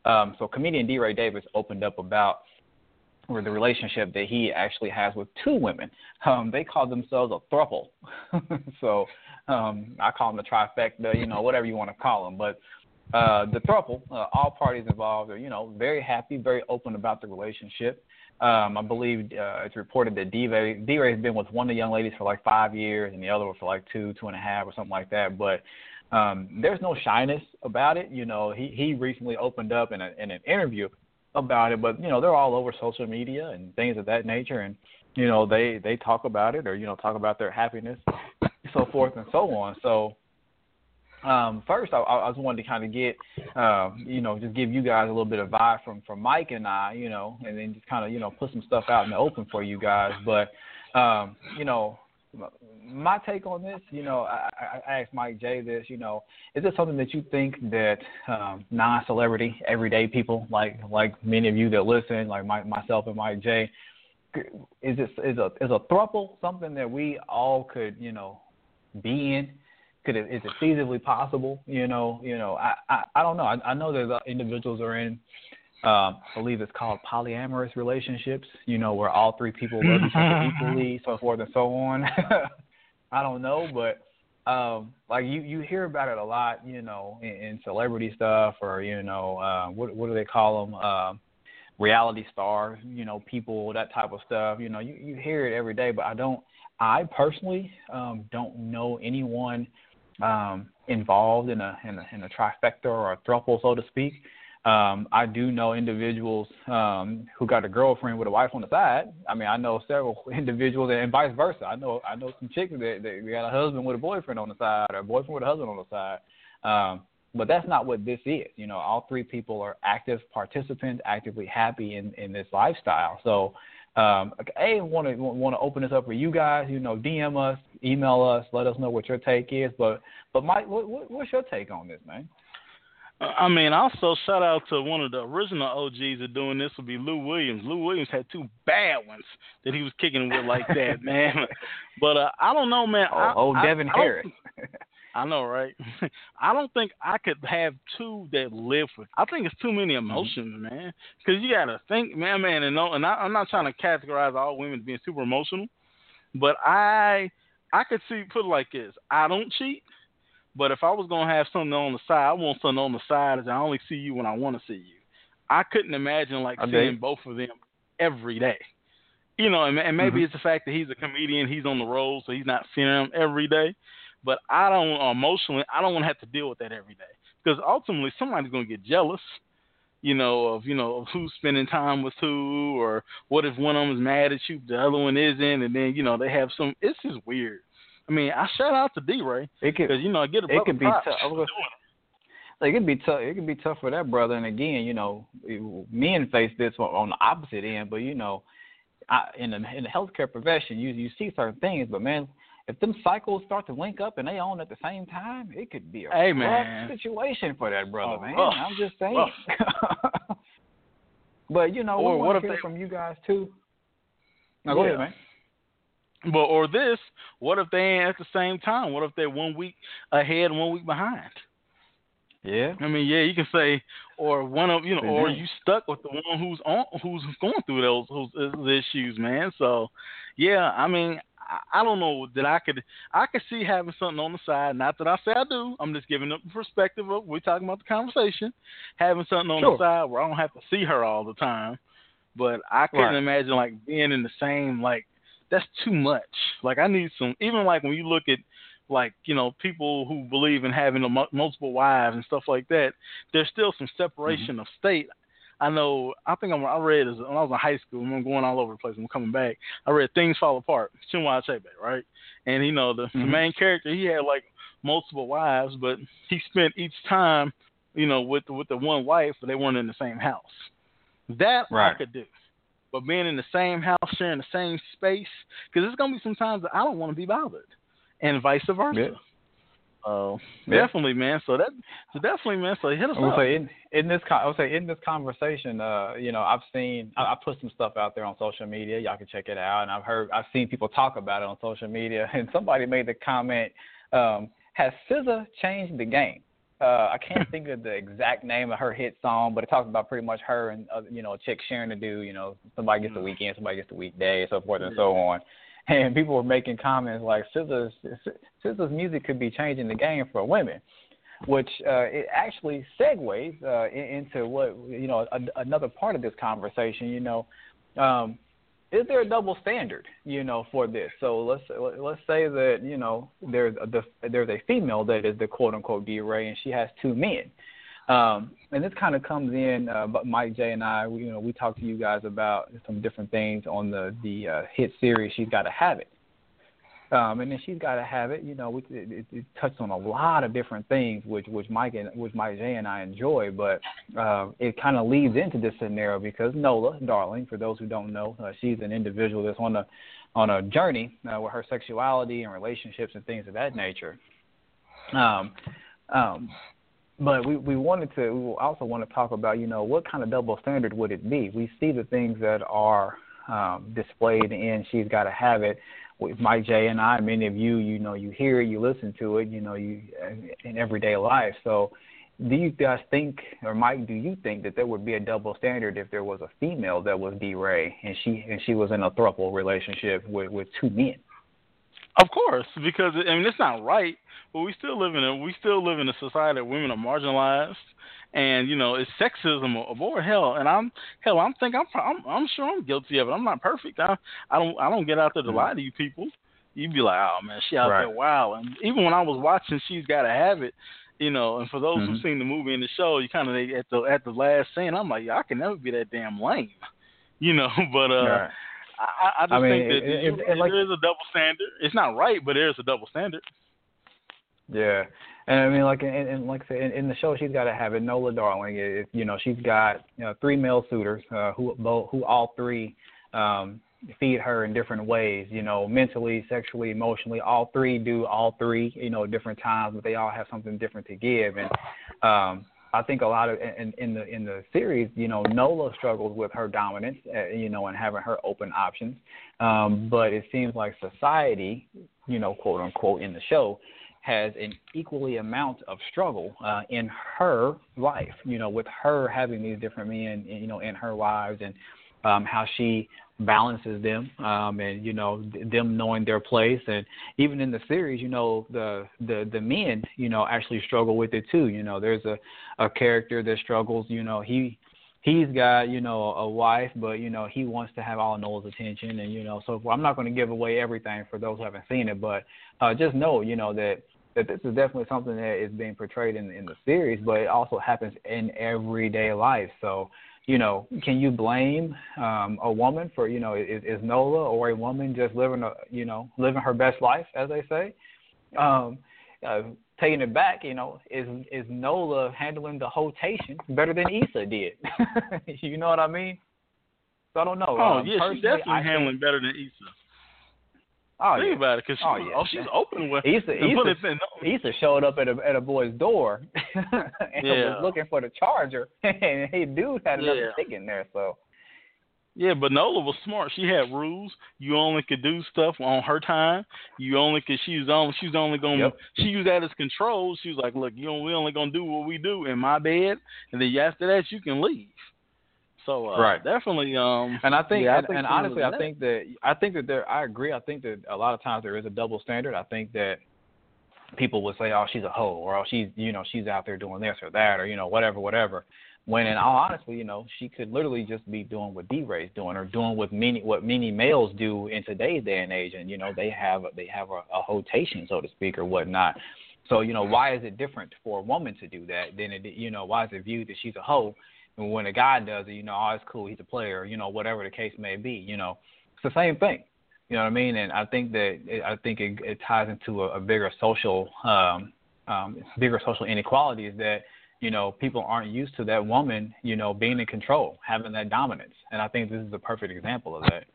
Speaker 4: Um, so comedian DeRay Davis opened up about or the relationship that he actually has with two women. Um, they call themselves a thruple. [laughs] so um, I call them the trifecta, you know, whatever you want to call them. But uh, the thruple, uh, all parties involved are, you know, very happy, very open about the relationship. Um, I believe uh, it's reported that DeRay, DeRay has been with one of the young ladies for like five years and the other one for like two, two and a half or something like that. But um, there's no shyness about it. You know, he, he recently opened up in, a, in an interview about it, but you know they're all over social media and things of that nature, and you know they they talk about it or you know talk about their happiness, [laughs] so forth and so on. So um, first, I, I just wanted to kind of get, um, you know, just give you guys a little bit of vibe from from Mike and I, you know, and then just kind of you know put some stuff out in the open for you guys. But um, you know, my take on this, you know, I, I asked Mike J this, you know, is it something that you think that um, non-celebrity, everyday people like like many of you that listen, like my, myself and Mike J, is it is a is a thruple something that we all could you know be in? Could it is it feasibly possible? You know, you know, I I, I don't know. I, I know that individuals are in um, I believe it's called polyamorous relationships, you know, where all three people love each other [laughs] equally, so forth and so on. [laughs] I don't know, but um, like you, you hear about it a lot, you know, in, in celebrity stuff or, you know, uh, what, what do they call them? Uh, reality stars, you know, people, that type of stuff. You know, you, you hear it every day, but I don't, I personally um, don't know anyone um, involved in a, in a in a trifecta or a throuple, so to speak. Um, I do know individuals um, who got a girlfriend with a wife on the side. I mean, I know several [laughs] individuals, and vice versa. I know I know some chicks that, that got a husband with a boyfriend on the side, or a boyfriend with a husband on the side. Um, but that's not what this is. You know, all three people are active participants, actively happy in in this lifestyle. So, um, a want to want to open this up for you guys. You know, DM us, email us, let us know what your take is. But but Mike, what, what, what's your take on this, man?
Speaker 3: I mean, also shout out to one of the original OGs of doing this would be Lou Williams. Lou Williams had two bad ones that he was kicking with like that, [laughs] man. But uh, I don't know, man.
Speaker 4: Oh,
Speaker 3: I,
Speaker 4: oh Devin
Speaker 3: I,
Speaker 4: Harris. [laughs]
Speaker 3: I know, right? [laughs] I don't think I could have two that live with. I think it's too many mm-hmm. emotions, mm-hmm. man. Because you gotta think, man, man, and no, and I, I'm not trying to categorize all women as being super emotional, but I, I could see put it like this: I don't cheat. But if I was gonna have something on the side, I want something on the side as I only see you when I want to see you. I couldn't imagine like seeing both of them every day. You know, and, and maybe mm-hmm. it's the fact that he's a comedian, he's on the road, so he's not seeing them every day. But I don't emotionally, I don't want to have to deal with that every day because ultimately somebody's gonna get jealous. you know, of you know of who's spending time with who, or what if one of them is mad at you, the other one isn't, and then you know they have some. It's just weird. I mean, I shout out to DeRay because you know I get a
Speaker 4: it could be tough. Like it'd be tough. It could be tough for that brother. And again, you know, men face this on the opposite end. But you know, I, in the in the healthcare profession, you you see certain things. But man, if them cycles start to link up and they on at the same time, it could be a
Speaker 3: hey,
Speaker 4: rough
Speaker 3: man.
Speaker 4: situation for that brother,
Speaker 3: oh,
Speaker 4: man.
Speaker 3: Rough.
Speaker 4: I'm just saying. Oh. [laughs] but you know,
Speaker 3: or
Speaker 4: we
Speaker 3: what
Speaker 4: want
Speaker 3: if
Speaker 4: to hear
Speaker 3: they,
Speaker 4: from you guys too. Now, go
Speaker 3: yeah.
Speaker 4: ahead, man.
Speaker 3: But or this, what if they ain't at the same time? What if they're one week ahead and one week behind?
Speaker 4: Yeah.
Speaker 3: I mean, yeah, you can say, or one of you know, or you stuck with the one who's on, who's going through those those, uh, those issues, man. So, yeah, I mean, I, I don't know that I could, I could see having something on the side. Not that I say I do. I'm just giving up the perspective of we're talking about the conversation, having something on
Speaker 4: Sure.
Speaker 3: the side where I don't have to see her all the time. But I couldn't
Speaker 4: Right.
Speaker 3: imagine like being in the same like that's too much. Like I need some even like when you look at like you know people who believe in having a, multiple wives and stuff like that, there's still some separation
Speaker 4: Mm-hmm.
Speaker 3: of state. I know. I think I'm, I read as when I was in high school. I'm going all over the place. I'm coming back. I read Things Fall Apart, Chinua Achebe, right? And you know the, the
Speaker 4: Mhm.
Speaker 3: main character, he had like multiple wives, but he spent each time, you know, with with the one wife, but they weren't in the same house. That I could do. But being in the same house, sharing the same space, because there's gonna be some times that I don't want to be bothered, and vice versa.
Speaker 4: Yeah.
Speaker 3: So
Speaker 4: Yeah.
Speaker 3: definitely, man. So that, so definitely, man. So hit us
Speaker 4: I would
Speaker 3: up.
Speaker 4: say in, in this I would say in this conversation, uh, you know, I've seen I, I put some stuff out there on social media. Y'all can check it out, and I've heard I've seen people talk about it on social media. [laughs] And somebody made the comment, um, "Has SZA changed the game?" Uh, I can't think of the exact name of her hit song, but it talks about pretty much her and uh, you know a chick sharing to do. You know, somebody gets the weekend, somebody gets the weekday, so forth and so on. And people were making comments like SZA's SZA's music could be changing the game for women which uh, it actually segues uh, into what you know a, another part of this conversation. You know, um, is there a double standard? You know, for this? So let's let's say that you know there's a, the, there's a female that is the quote unquote DeRay, and she has two men. Um, and this kind of comes in. Uh, but Mike J and I, we, you know, we talked to you guys about some different things on the the uh, hit series. She's got to have it. Um, and then she's got to have it. You know, we, it, it, touched on a lot of different things, which which Mike and which Mike J and I enjoy. But uh, it kind of leads into this scenario because Nola, darling, for those who don't know, uh, she's an individual that's on a on a journey uh, with her sexuality and relationships and things of that nature. Um, um, but we, we wanted to we also want to talk about you know what kind of double standard would it be? We see the things that are um, displayed in She's Got to Have It with Mike J and I, many of you, you know, you hear it, you listen to it, you know, you in everyday life. So, do you guys think, or Mike, do you think that there would be a double standard if there was a female that was DeRay and she and she was in a throuple relationship with with two men?
Speaker 3: Of course, because I mean it's not right, but we still live in a we still live in a society where women are marginalized, and you know it's sexism or, or hell. And I'm hell, I'm think I'm, I'm I'm sure I'm guilty of it. I'm not perfect. I I don't I don't get out there to lie to you people. You'd be like, oh man, she out
Speaker 4: Right.
Speaker 3: there wow. And even when I was watching, she's got to have it. You know, and for those who've
Speaker 4: Mhm.
Speaker 3: seen the movie and the show, you kind of at the at the last scene, I'm like, yeah, I can never be that damn lame. [laughs] You know, [laughs] but uh,
Speaker 4: Right.
Speaker 3: I, I just
Speaker 4: I mean,
Speaker 3: think that
Speaker 4: it- it- it like-
Speaker 3: there is a double standard. It's not right, but there is a double standard.
Speaker 4: Yeah, and I mean, like, and, and like I said, in, in the show, she's got to have it. Nola Darling, it, you know, she's got you know, three male suitors uh, who both, who all three um, feed her in different ways. You know, mentally, sexually, emotionally. All three do all three. You know, different times, but they all have something different to give. And um, I think a lot of in, in the in the series, you know, Nola struggles with her dominance, uh, you know, and having her open options. Um, but it seems like society, you know, quote unquote, in the show, has an equally amount of struggle uh, in her life. You know, with her having these different men, you know, in her lives, and um, how she balances them, um, and you know, th- them knowing their place, and even in the series, you know, the the the men, you know, actually struggle with it too. You know, there's a a character that struggles. You know, he he's got you know a wife, but you know he wants to have all Noel's attention, and you know so I'm not going to give away everything for those who haven't seen it, but uh, just know you know that that this is definitely something that is being portrayed in in the series, but it also happens in everyday life. So, you know, can you blame um, a woman for you know is, is Nola or a woman just living a you know living her best life, as they say? Um, uh, taking it back, you know, is is Nola handling the hotation better than Issa did? [laughs] you know what I mean? So I don't know.
Speaker 3: Oh
Speaker 4: um,
Speaker 3: yeah, she's definitely
Speaker 4: I
Speaker 3: handling
Speaker 4: think,
Speaker 3: better than Issa.
Speaker 4: Oh
Speaker 3: Think
Speaker 4: yeah.
Speaker 3: about it, cause she,
Speaker 4: Oh,
Speaker 3: oh, she's open with.
Speaker 4: Issa, [laughs] Issa, Issa showed up at a at a boy's door [laughs] and
Speaker 3: Yeah.
Speaker 4: was looking for the charger, [laughs] and he dude had another
Speaker 3: Yeah.
Speaker 4: stick in there. So
Speaker 3: Yeah, but Nola was smart. She had rules. You only could do stuff on her time. You only could. She was only. She was only going. to
Speaker 4: Yep.
Speaker 3: She used that as control. She was like, "Look, you know, we only gonna do what we do in my bed, and then after that, you can leave." So uh,
Speaker 4: Right.
Speaker 3: definitely. Um.
Speaker 4: And I think,
Speaker 3: Yeah, I
Speaker 4: and,
Speaker 3: think
Speaker 4: and
Speaker 3: she
Speaker 4: honestly, I think that I think that there. I agree. I think that a lot of times there is a double standard. I think that people would say, "Oh, she's a hoe," or "Oh, she's you know she's out there doing this or that," or you know whatever, whatever. When in all honesty, you know, she could literally just be doing what DeRay's doing, or doing what many what many males do in today's day and age, and you know they have they have a, a hotation, so to speak, or whatnot. So you know, why is it different for a woman to do that than it you know why is it viewed that she's a hoe? And when a guy does it, you know, oh, it's cool, he's a player, you know, whatever the case may be, you know, it's the same thing. You know what I mean? And I think that it, I think it, it ties into a, a bigger social, um, um, bigger social inequalities that you know people aren't used to that woman, you know, being in control, having that dominance. And I think this is a perfect example of that.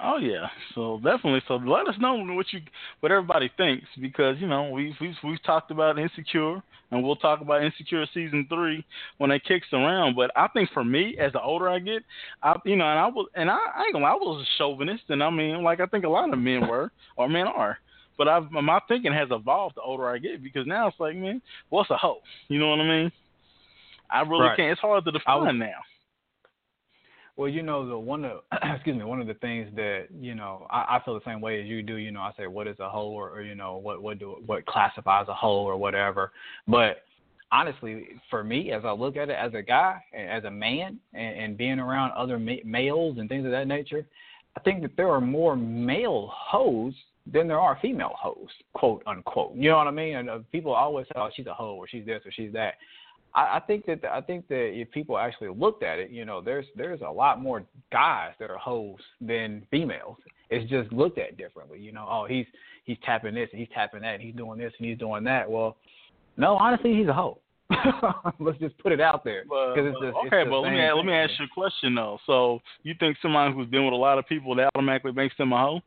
Speaker 3: Oh yeah. So definitely. So let us know what you what everybody thinks because you know we've we've we've talked about insecure and we'll talk about insecure season three when it kicks around. But I think for me, as the older I get, I you know, and I was and I, I ain't gonna lie, I was a chauvinist, and I mean, like I think a lot of men were or men are. But I've my thinking has evolved the older I get because now it's like, man, what's a hoe? You know what I mean? I really
Speaker 4: Right.
Speaker 3: can't. It's hard to
Speaker 4: was-
Speaker 3: define now.
Speaker 4: Well, you know, the one of [clears throat] excuse me, one of the things that you know I, I feel the same way as you do. You know, I say what is a hoe, or, or you know what what do what classifies a hoe or whatever. But honestly, for me, as I look at it as a guy, as a man, and, and being around other ma- males and things of that nature, I think that there are more male hoes than there are female hoes, quote unquote. You know what I mean? And uh, people always say, "Oh, she's a hoe," or "She's this," or "She's that." I, I think that I think that if people actually looked at it, you know, there's there's a lot more guys that are hoes than females. It's just looked at differently. You know, oh he's he's tapping this and he's tapping that and he's doing this and he's doing that. Well, no, honestly, he's a hoe. [laughs] Let's just put it out there.
Speaker 3: But,
Speaker 4: it's it's
Speaker 3: okay,
Speaker 4: the
Speaker 3: but let me let me ask you a question though. So you think somebody who's been with a lot of people that automatically makes them a hoe?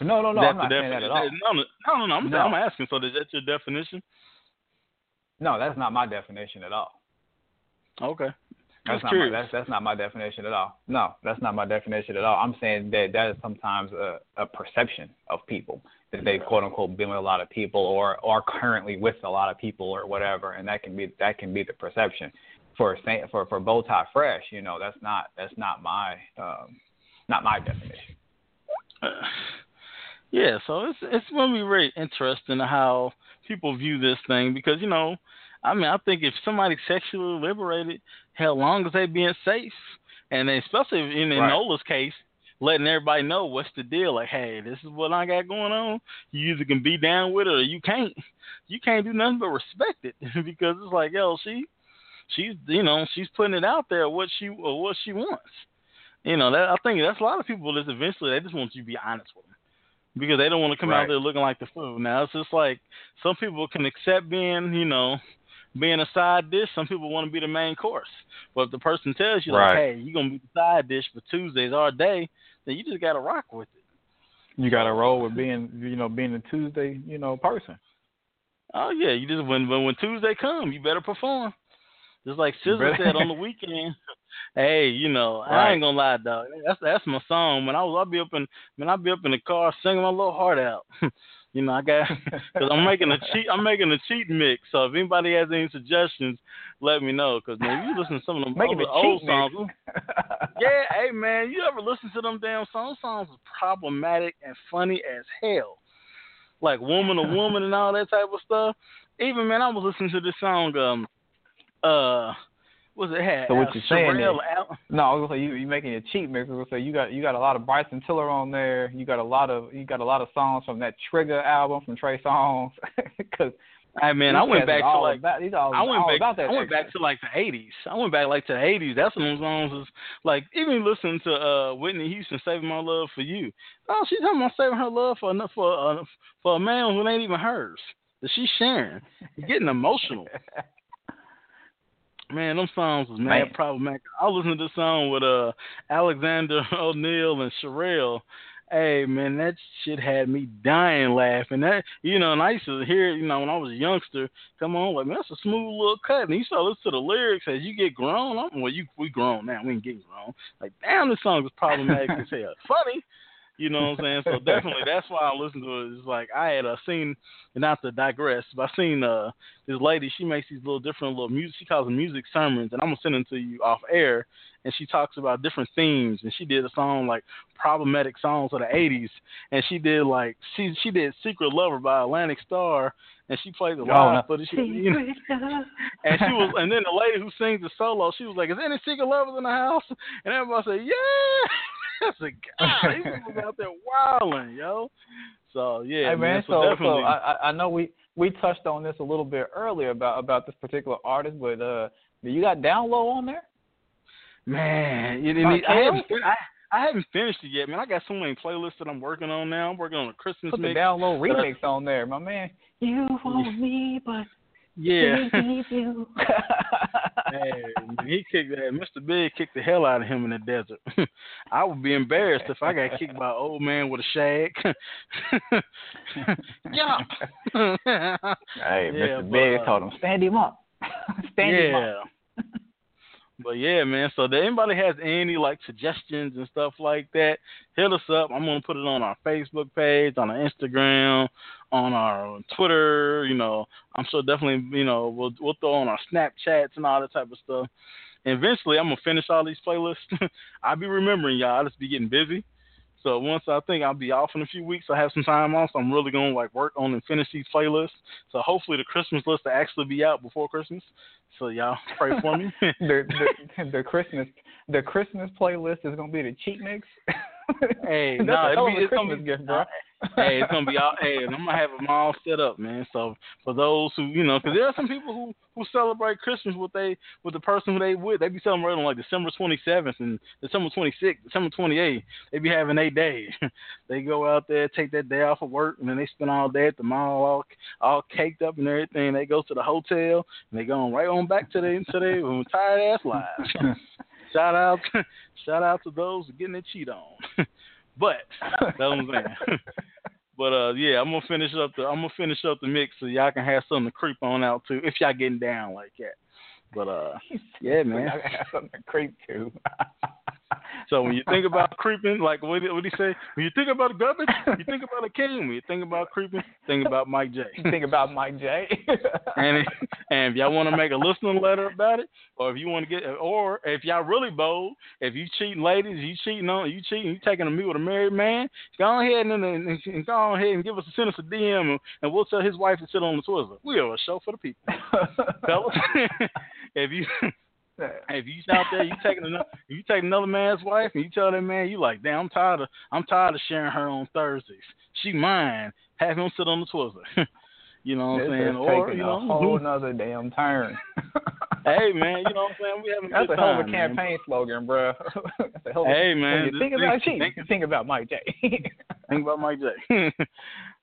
Speaker 4: No, no, no,
Speaker 3: That's
Speaker 4: I'm not saying that at all.
Speaker 3: No, no, no, no, no. I'm,
Speaker 4: No.
Speaker 3: I'm asking. So is that your definition?
Speaker 4: No, that's not my definition at all.
Speaker 3: Okay.
Speaker 4: That's not my, that's that's not my definition at all. No, that's not my definition at all. I'm saying that that is sometimes a, a perception of people that they quote unquote been with a lot of people or are currently with a lot of people or whatever, and that can be that can be the perception. For Saint- for for bow tie fresh, you know, that's not that's not my um, not my definition. [sighs]
Speaker 3: yeah, so it's it's going to be very interesting how people view this thing because you know, I mean, I think if somebody's sexually liberated, hell, long as they being safe, and especially in, in
Speaker 4: Right.
Speaker 3: Nola's case, letting everybody know what's the deal. Like, hey, this is what I got going on. You either can be down with it or you can't. You can't do nothing but respect it [laughs] because it's like, yo, she, she's, you know, she's putting it out there what she or what she wants. You know, that I think that's a lot of people. That eventually they just want you to be honest with them because they don't want to come out there looking like the fool. Now it's just like some people can accept being, you know, being a side dish. Some people want to be the main course. But if the person tells you like, hey, you're gonna be the side dish for Tuesdays all day, then you just gotta rock with it.
Speaker 4: You got to roll with being you know being a Tuesday you know person.
Speaker 3: Oh yeah, you just when when, when Tuesday come, you better perform. Just like
Speaker 4: SZA
Speaker 3: said on the [laughs] weekend. hey, you know, I ain't gonna lie, dog. That's that's my song. When I was, I'll be up in, man, I'll be up in the car singing my little heart out. [laughs] you know, I got [laughs] because I'm making a cheat. I'm making a cheat mix. So if anybody has any suggestions, let me know. Because man, you listen to some of them
Speaker 4: Making
Speaker 3: other old songs. yeah, hey man, you ever listen to them damn songs? Songs is problematic and funny as hell. Like woman to woman and all that type of stuff. Even man, I was listening to this song, um uh Was it had?
Speaker 4: So what you're saying
Speaker 3: Sherelle,
Speaker 4: is,
Speaker 3: Al-
Speaker 4: no, I was gonna say you you making a cheat mix. I was gonna say you got you got a lot of Bryson Tiller on there. You got a lot of you got a lot of songs from that Trigger album from Trey Songz. [laughs] Because
Speaker 3: Hey man, I went back to like
Speaker 4: about, these all,
Speaker 3: I went
Speaker 4: all
Speaker 3: back.
Speaker 4: about that.
Speaker 3: I went back to like the '80s. I went back like to the '80s. That's when those songs was like even listening to uh Whitney Houston "Saving My Love for You." Oh, she's talking about saving her love for enough for uh, for a man who ain't even hers that she's sharing. You're getting emotional. [laughs] Man, them songs was mad
Speaker 4: Man.
Speaker 3: problematic. I listened to the song with uh Alexander [laughs] O'Neal and Cherrelle. Hey man, that shit had me dying laughing. That you know, and I used to hear you know, when I was a youngster, come on, like man, that's a smooth little cut. And you start listening to the lyrics as you get grown. I'm well, you we grown now, we ain't getting grown. Like, damn, this song is problematic as hell. Funny. You know what I'm saying? So definitely that's why I listen to it. It's like I had uh, seen, not to digress, but I seen uh this lady. She makes these little different little music. She calls them music sermons, and I'm gonna send them to you off air. And she talks about different themes. And she did a song like problematic songs of the '80s, and she did like she she did Secret Lover by Atlantic Starr, and she played the
Speaker 4: Oh,
Speaker 3: live
Speaker 4: no.
Speaker 3: footage. She, you know, and she was, and then the lady who sings the solo, she was like, "Is there any secret lovers in the house?" And everybody said, "Yeah." I said, "God, people out there wilding, yo." So yeah,
Speaker 4: hey man,
Speaker 3: so,
Speaker 4: so, so
Speaker 3: definitely.
Speaker 4: I I- I know we we touched on this a little bit earlier about about this particular artist, but uh, you got down low on there?
Speaker 3: Man, you didn't, I haven't I, I haven't finished it yet, man. I got so many playlists that I'm working on now. I'm working on a Christmas
Speaker 4: Put the
Speaker 3: mix.
Speaker 4: down low
Speaker 3: But
Speaker 4: remix on there, my man. You want me, but
Speaker 3: Yeah.
Speaker 4: can't give you. [laughs]
Speaker 3: hey, he kicked that. Mr. Big kicked the hell out of him in the desert. [laughs] I would be embarrassed if I got kicked by an old man with a shag. [laughs] yeah.
Speaker 4: Hey,
Speaker 3: Yeah,
Speaker 4: Mr.
Speaker 3: but,
Speaker 4: Big
Speaker 3: uh,
Speaker 4: told him, stand him up. stand him up.
Speaker 3: yeah. but yeah, man. So if anybody has any like suggestions and stuff like that, hit us up. I'm gonna put it on our Facebook page, on our Instagram, on our Twitter. You know, I'm sure definitely. You know, we'll we'll throw on our Snapchats and all that type of stuff. And eventually, I'm gonna finish all these playlists. [laughs] I'll be remembering y'all. I'll just be getting busy. So once I think I'll be off in a few weeks, I have some time off. So I'm really gonna like work on and finish these playlists. So hopefully the Christmas list will actually be out before Christmas. So y'all pray for me. [laughs]
Speaker 4: the, the the Christmas the Christmas playlist is gonna be the cheat mix. [laughs]
Speaker 3: hey, [laughs] no,
Speaker 4: a hell
Speaker 3: it'll be,
Speaker 4: a
Speaker 3: it's gonna
Speaker 4: Christmas
Speaker 3: be
Speaker 4: gift, bro. [laughs]
Speaker 3: hey, it's gonna be all. Hey, and I'm gonna have them all set up, man. So for those who, you know, because there are some people who who celebrate Christmas with they with the person who they with. They be celebrating on like December 27th and December 26th, December 28th. They be having eight days. [laughs] they go out there, take that day off of work, and then they spend all day at the mall, all all caked up and everything. They go to the hotel and they go on right on back to their to their tired ass lives. Shout out, [laughs] shout out to those getting their cheat on. [laughs] but that's what I'm saying. But uh, yeah, I'm gonna finish up the I'm gonna finish up the mix so y'all can have something to creep on out too if y'all getting down like that. But uh, [laughs] yeah, man.
Speaker 4: I got something to creep to.
Speaker 3: So when you think about creeping, like what did, what did he say? When you think about garbage, you think about a king. When you think about creeping, think about Mike J.
Speaker 4: Think about Mike J. [laughs]
Speaker 3: and it, and if y'all want to make a listening letter about it, or if you want to get, or if y'all really bold, if you cheating ladies, you cheating on, you cheating, you taking a meal with a married man, go ahead and, and, and go ahead and give us a send us a DM, and, and we'll tell his wife to sit on the Twizzler. We are a show for the people, [laughs] fellas. [laughs] if you [laughs] if you out there, you taking another, [laughs] you take another man's wife, and you tell that man, you like, damn, I'm tired of, I'm tired of sharing her on Thursdays. She mine. Have him sit on the Twizzler. [laughs] you know what I'm saying? Or you know,
Speaker 4: a whole nother damn turn.
Speaker 3: hey man, you know what I'm saying? We having a
Speaker 4: That's
Speaker 3: good
Speaker 4: a hell of a
Speaker 3: time, man.
Speaker 4: campaign slogan, bro. That's a hell of a-
Speaker 3: Hey, man,
Speaker 4: you think about
Speaker 3: think- think-
Speaker 4: think about Mike J.
Speaker 3: Think about Mike J.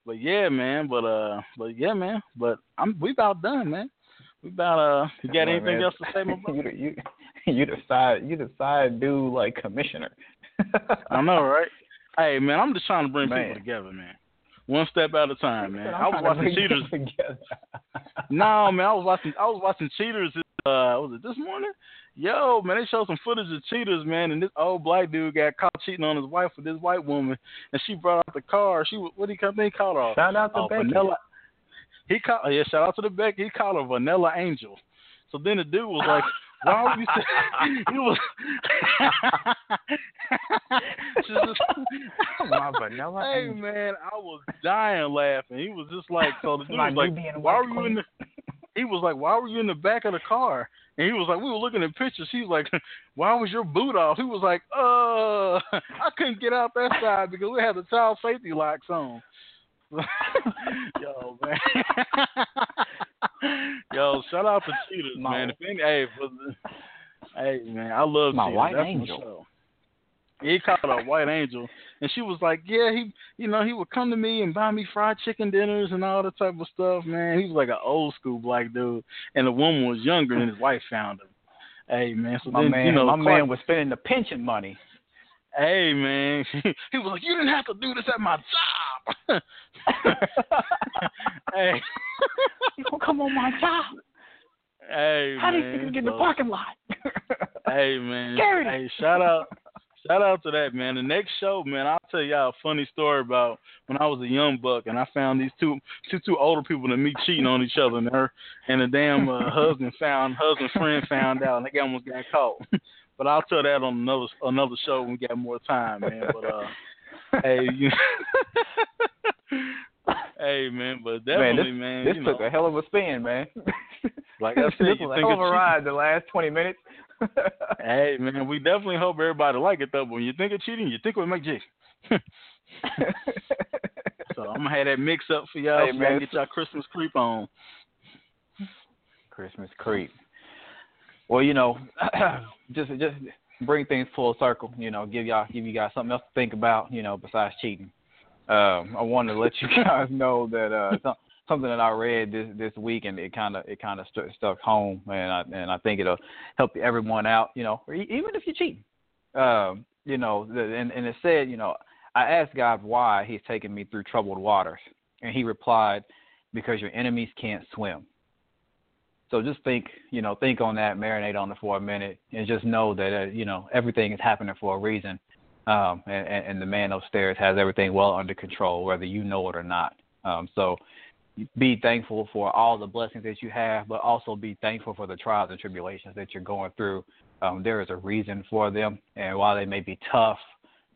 Speaker 3: but yeah, man. But uh, but yeah, man. But I'm we about done, man. We about uh. You got
Speaker 4: on,
Speaker 3: anything
Speaker 4: man.
Speaker 3: else to say, my brother? [laughs]
Speaker 4: you, you, [laughs] you decide, you decide, dude, like commissioner.
Speaker 3: I know, right? Hey, man, I'm just trying to bring
Speaker 4: Man.
Speaker 3: people together, man. One step at a time, man.
Speaker 4: I'm
Speaker 3: was watching Cheaters. no, [laughs] man, I was watching. I was watching Cheaters. Uh, was it this morning? Yo, man, they showed some footage of Cheaters, man, and this old black dude got caught cheating on his wife with this white woman, and she brought out the car. She what did he come? He called her.
Speaker 4: Shout out to
Speaker 3: Oh,
Speaker 4: Becky.
Speaker 3: Vanilla. He called. Yeah, shout out to the Becky. He called her Vanilla Angel. So then the dude was like, "Why would you say?" [laughs] He was. [laughs] Just-
Speaker 4: My vanilla
Speaker 3: Hey
Speaker 4: angel.
Speaker 3: man, I was dying laughing. He was just like, so the dude
Speaker 4: My
Speaker 3: was like, "Why were you in the?" [laughs] he was like, "Why were you in the back of the car?" And he was like, "We were looking at pictures." He was like, "Why was your boot off?" He was like, "Uh, I couldn't get out that side because we had the child safety locks on." [laughs] Yo, man. [laughs] Yo, shout out to cheaters,
Speaker 4: My-
Speaker 3: man. If any, hey, for the, hey, man, I love
Speaker 4: My
Speaker 3: cheaters.
Speaker 4: white
Speaker 3: That's
Speaker 4: angel.
Speaker 3: He called her a white angel, and she was like, "Yeah, he, you know, he would come to me and buy me fried chicken dinners and all that type of stuff, man. He was like an old school black dude, and the woman was younger, and his wife found him. Hey, man, so
Speaker 4: My
Speaker 3: then,
Speaker 4: man,
Speaker 3: you know,
Speaker 4: my
Speaker 3: Clark-
Speaker 4: man was spending the pension money.
Speaker 3: Hey, man, [laughs] he was like, "You didn't have to do this at my job." [laughs] hey, [laughs]
Speaker 4: you come on my job?
Speaker 3: hey,
Speaker 4: How do
Speaker 3: man.
Speaker 4: you get in the parking lot?
Speaker 3: Hey man. Hey, shout out shout out to that man. The next show, man, I'll tell y'all a funny story about when I was a young buck and I found these two two two older people than me cheating on each other and her and the damn uh, husband found husband friend found out and they almost got caught. But I'll tell that on another another show when we got more time, man. But uh hey you [laughs] Hey man, but
Speaker 4: man,
Speaker 3: definitely
Speaker 4: this,
Speaker 3: man,
Speaker 4: this
Speaker 3: you
Speaker 4: took
Speaker 3: know,
Speaker 4: a hell of a spin, man. [laughs]
Speaker 3: Like I [laughs] said,
Speaker 4: this
Speaker 3: you
Speaker 4: was a hell of a ride the last twenty minutes.
Speaker 3: Hey man, we definitely hope everybody like it though. But when you think of cheating, you think of Mike J. so I'm gonna have that mix up for y'all
Speaker 4: Hey,
Speaker 3: so
Speaker 4: man.
Speaker 3: get y'all Christmas creep on.
Speaker 4: Christmas creep. Well, you know, [clears throat] just just bring things full circle. You know, give y'all give you guys something else to think about. You know, besides cheating. Um, I wanted to let you [laughs] guys know that uh, some, something that I read this this week, and it kind of it kind of st- stuck home, and I and I think it'll help everyone out. You know, even if you cheat. Um, you know, and and it said, you know, I asked God why He's taking me through troubled waters, and He replied, because your enemies can't swim. So just think, you know, think on that, marinate on it for a minute, and just know that uh, you know everything is happening for a reason, um, and, and the man upstairs has everything well under control, whether you know it or not. Um, so be thankful for all the blessings that you have, but also be thankful for the trials and tribulations that you're going through. Um, there is a reason for them, and while they may be tough,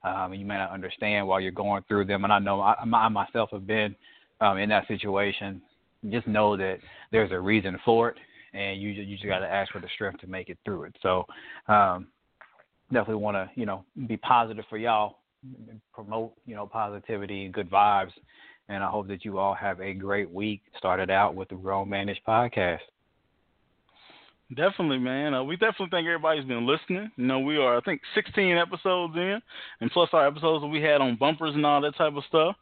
Speaker 4: um, you may not understand while you're going through them, and I know I, I myself have been um, in that situation. Just know that there's a reason for it, and you you just got to ask for the strength to make it through it. So, um, definitely want to you know be positive for y'all, promote you know positivity and good vibes, and I hope that you all have a great week. Started out with the Grown Man Ish podcast.
Speaker 3: Definitely, man. Uh, we definitely think everybody's been listening. You know, we are I think 16 episodes in, and plus our episodes that we had on bumpers and all that type of stuff.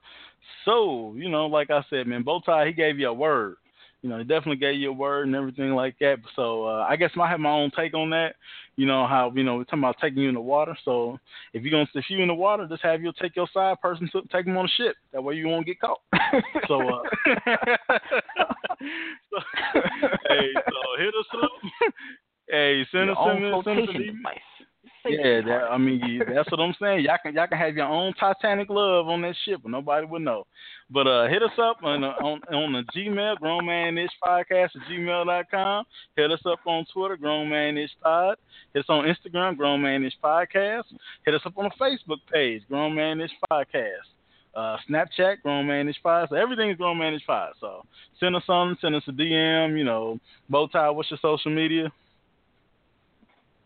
Speaker 3: So, you know, like I said, man, Bowtie, he gave you a word. You know, he definitely gave you a word and everything like that. So uh, I guess I have my own take on that. You know how you know we're talking about taking you in the water. So if you're gonna if you in the water, just have you take your side person to take them on a ship. That way you won't get caught. [laughs] So, uh, so [laughs] hey, so hit us up. hey, send us
Speaker 4: Your
Speaker 3: us send us
Speaker 4: device.
Speaker 3: Yeah, that, I mean that's what I'm saying. Y'all can y'all can have your own Titanic love on that ship, and nobody would know. But uh, hit us up on uh, on on the Gmail, Grown Man Podcast at gmail.com. Hit us up on Twitter, Grown Man Pod. Hit us on Instagram, Grown Man Podcast. Hit us up on the Facebook page, Grown Man Podcast. Uh, Snapchat, Grown Man Ish Pod. So everything is Grown Man Ish Pod. So send us something, send us a DM. You know, Bowtie. What's your social media?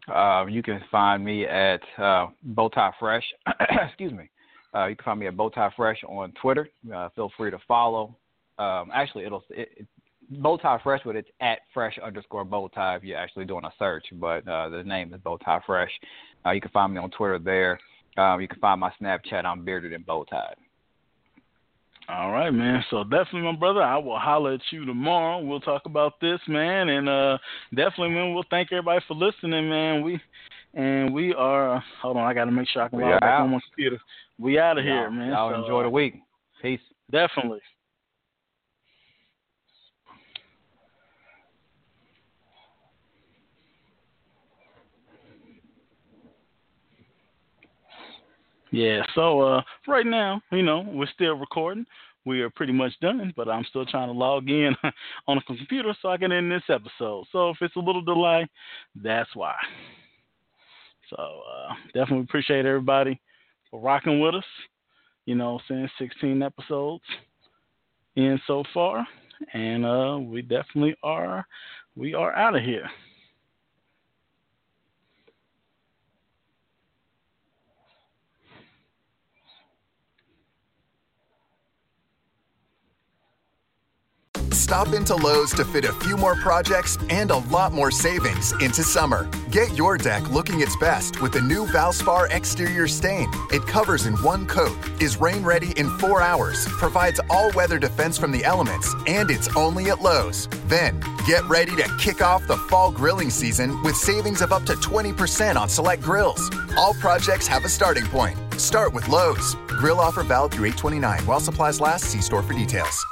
Speaker 4: Uh, you can find me at uh, Bowtie Fresh. [clears throat] Excuse me. Uh, you can find me at Bowtie Fresh on Twitter. Uh, feel free to follow. Um, actually, it'll it, it, Bowtie Fresh, but it's at Fresh underscore Bowtie if you're actually doing a search. But uh, the name is Bowtie Fresh. Uh, you can find me on Twitter there. Um, you can find my Snapchat. I'm bearded and Bowtie.
Speaker 3: All right, man. So definitely, my brother, I will holler at you tomorrow. We'll talk about this, man, and uh definitely, man, we'll thank everybody for listening, man. We and we are. Hold on, I got to make sure I can log back
Speaker 4: out.
Speaker 3: on my computer. We out of here, man.
Speaker 4: Y'all
Speaker 3: So,
Speaker 4: enjoy the
Speaker 3: uh,
Speaker 4: week. Peace.
Speaker 3: Definitely. Yeah, so uh right now, you know, we're still recording. We are pretty much done, but I'm still trying to log in [laughs] on a computer so I can end this episode. So if it's a little delay, that's why. So uh definitely appreciate everybody for rocking with us. You know, saying 16 episodes in so far. and uh, we definitely are. We are out of here.
Speaker 5: Stop into Lowe's to fit a few more projects and a lot more savings into summer. Get your deck looking its best with the new Valspar exterior stain. It covers in one coat, is rain ready in four hours, provides all weather defense from the elements, and it's only at Lowe's. Then, get ready to kick off the fall grilling season with savings of up to 20% on select grills. All projects have a starting point. Start with Lowe's. Grill offer valid through 829 while supplies last. See store for details.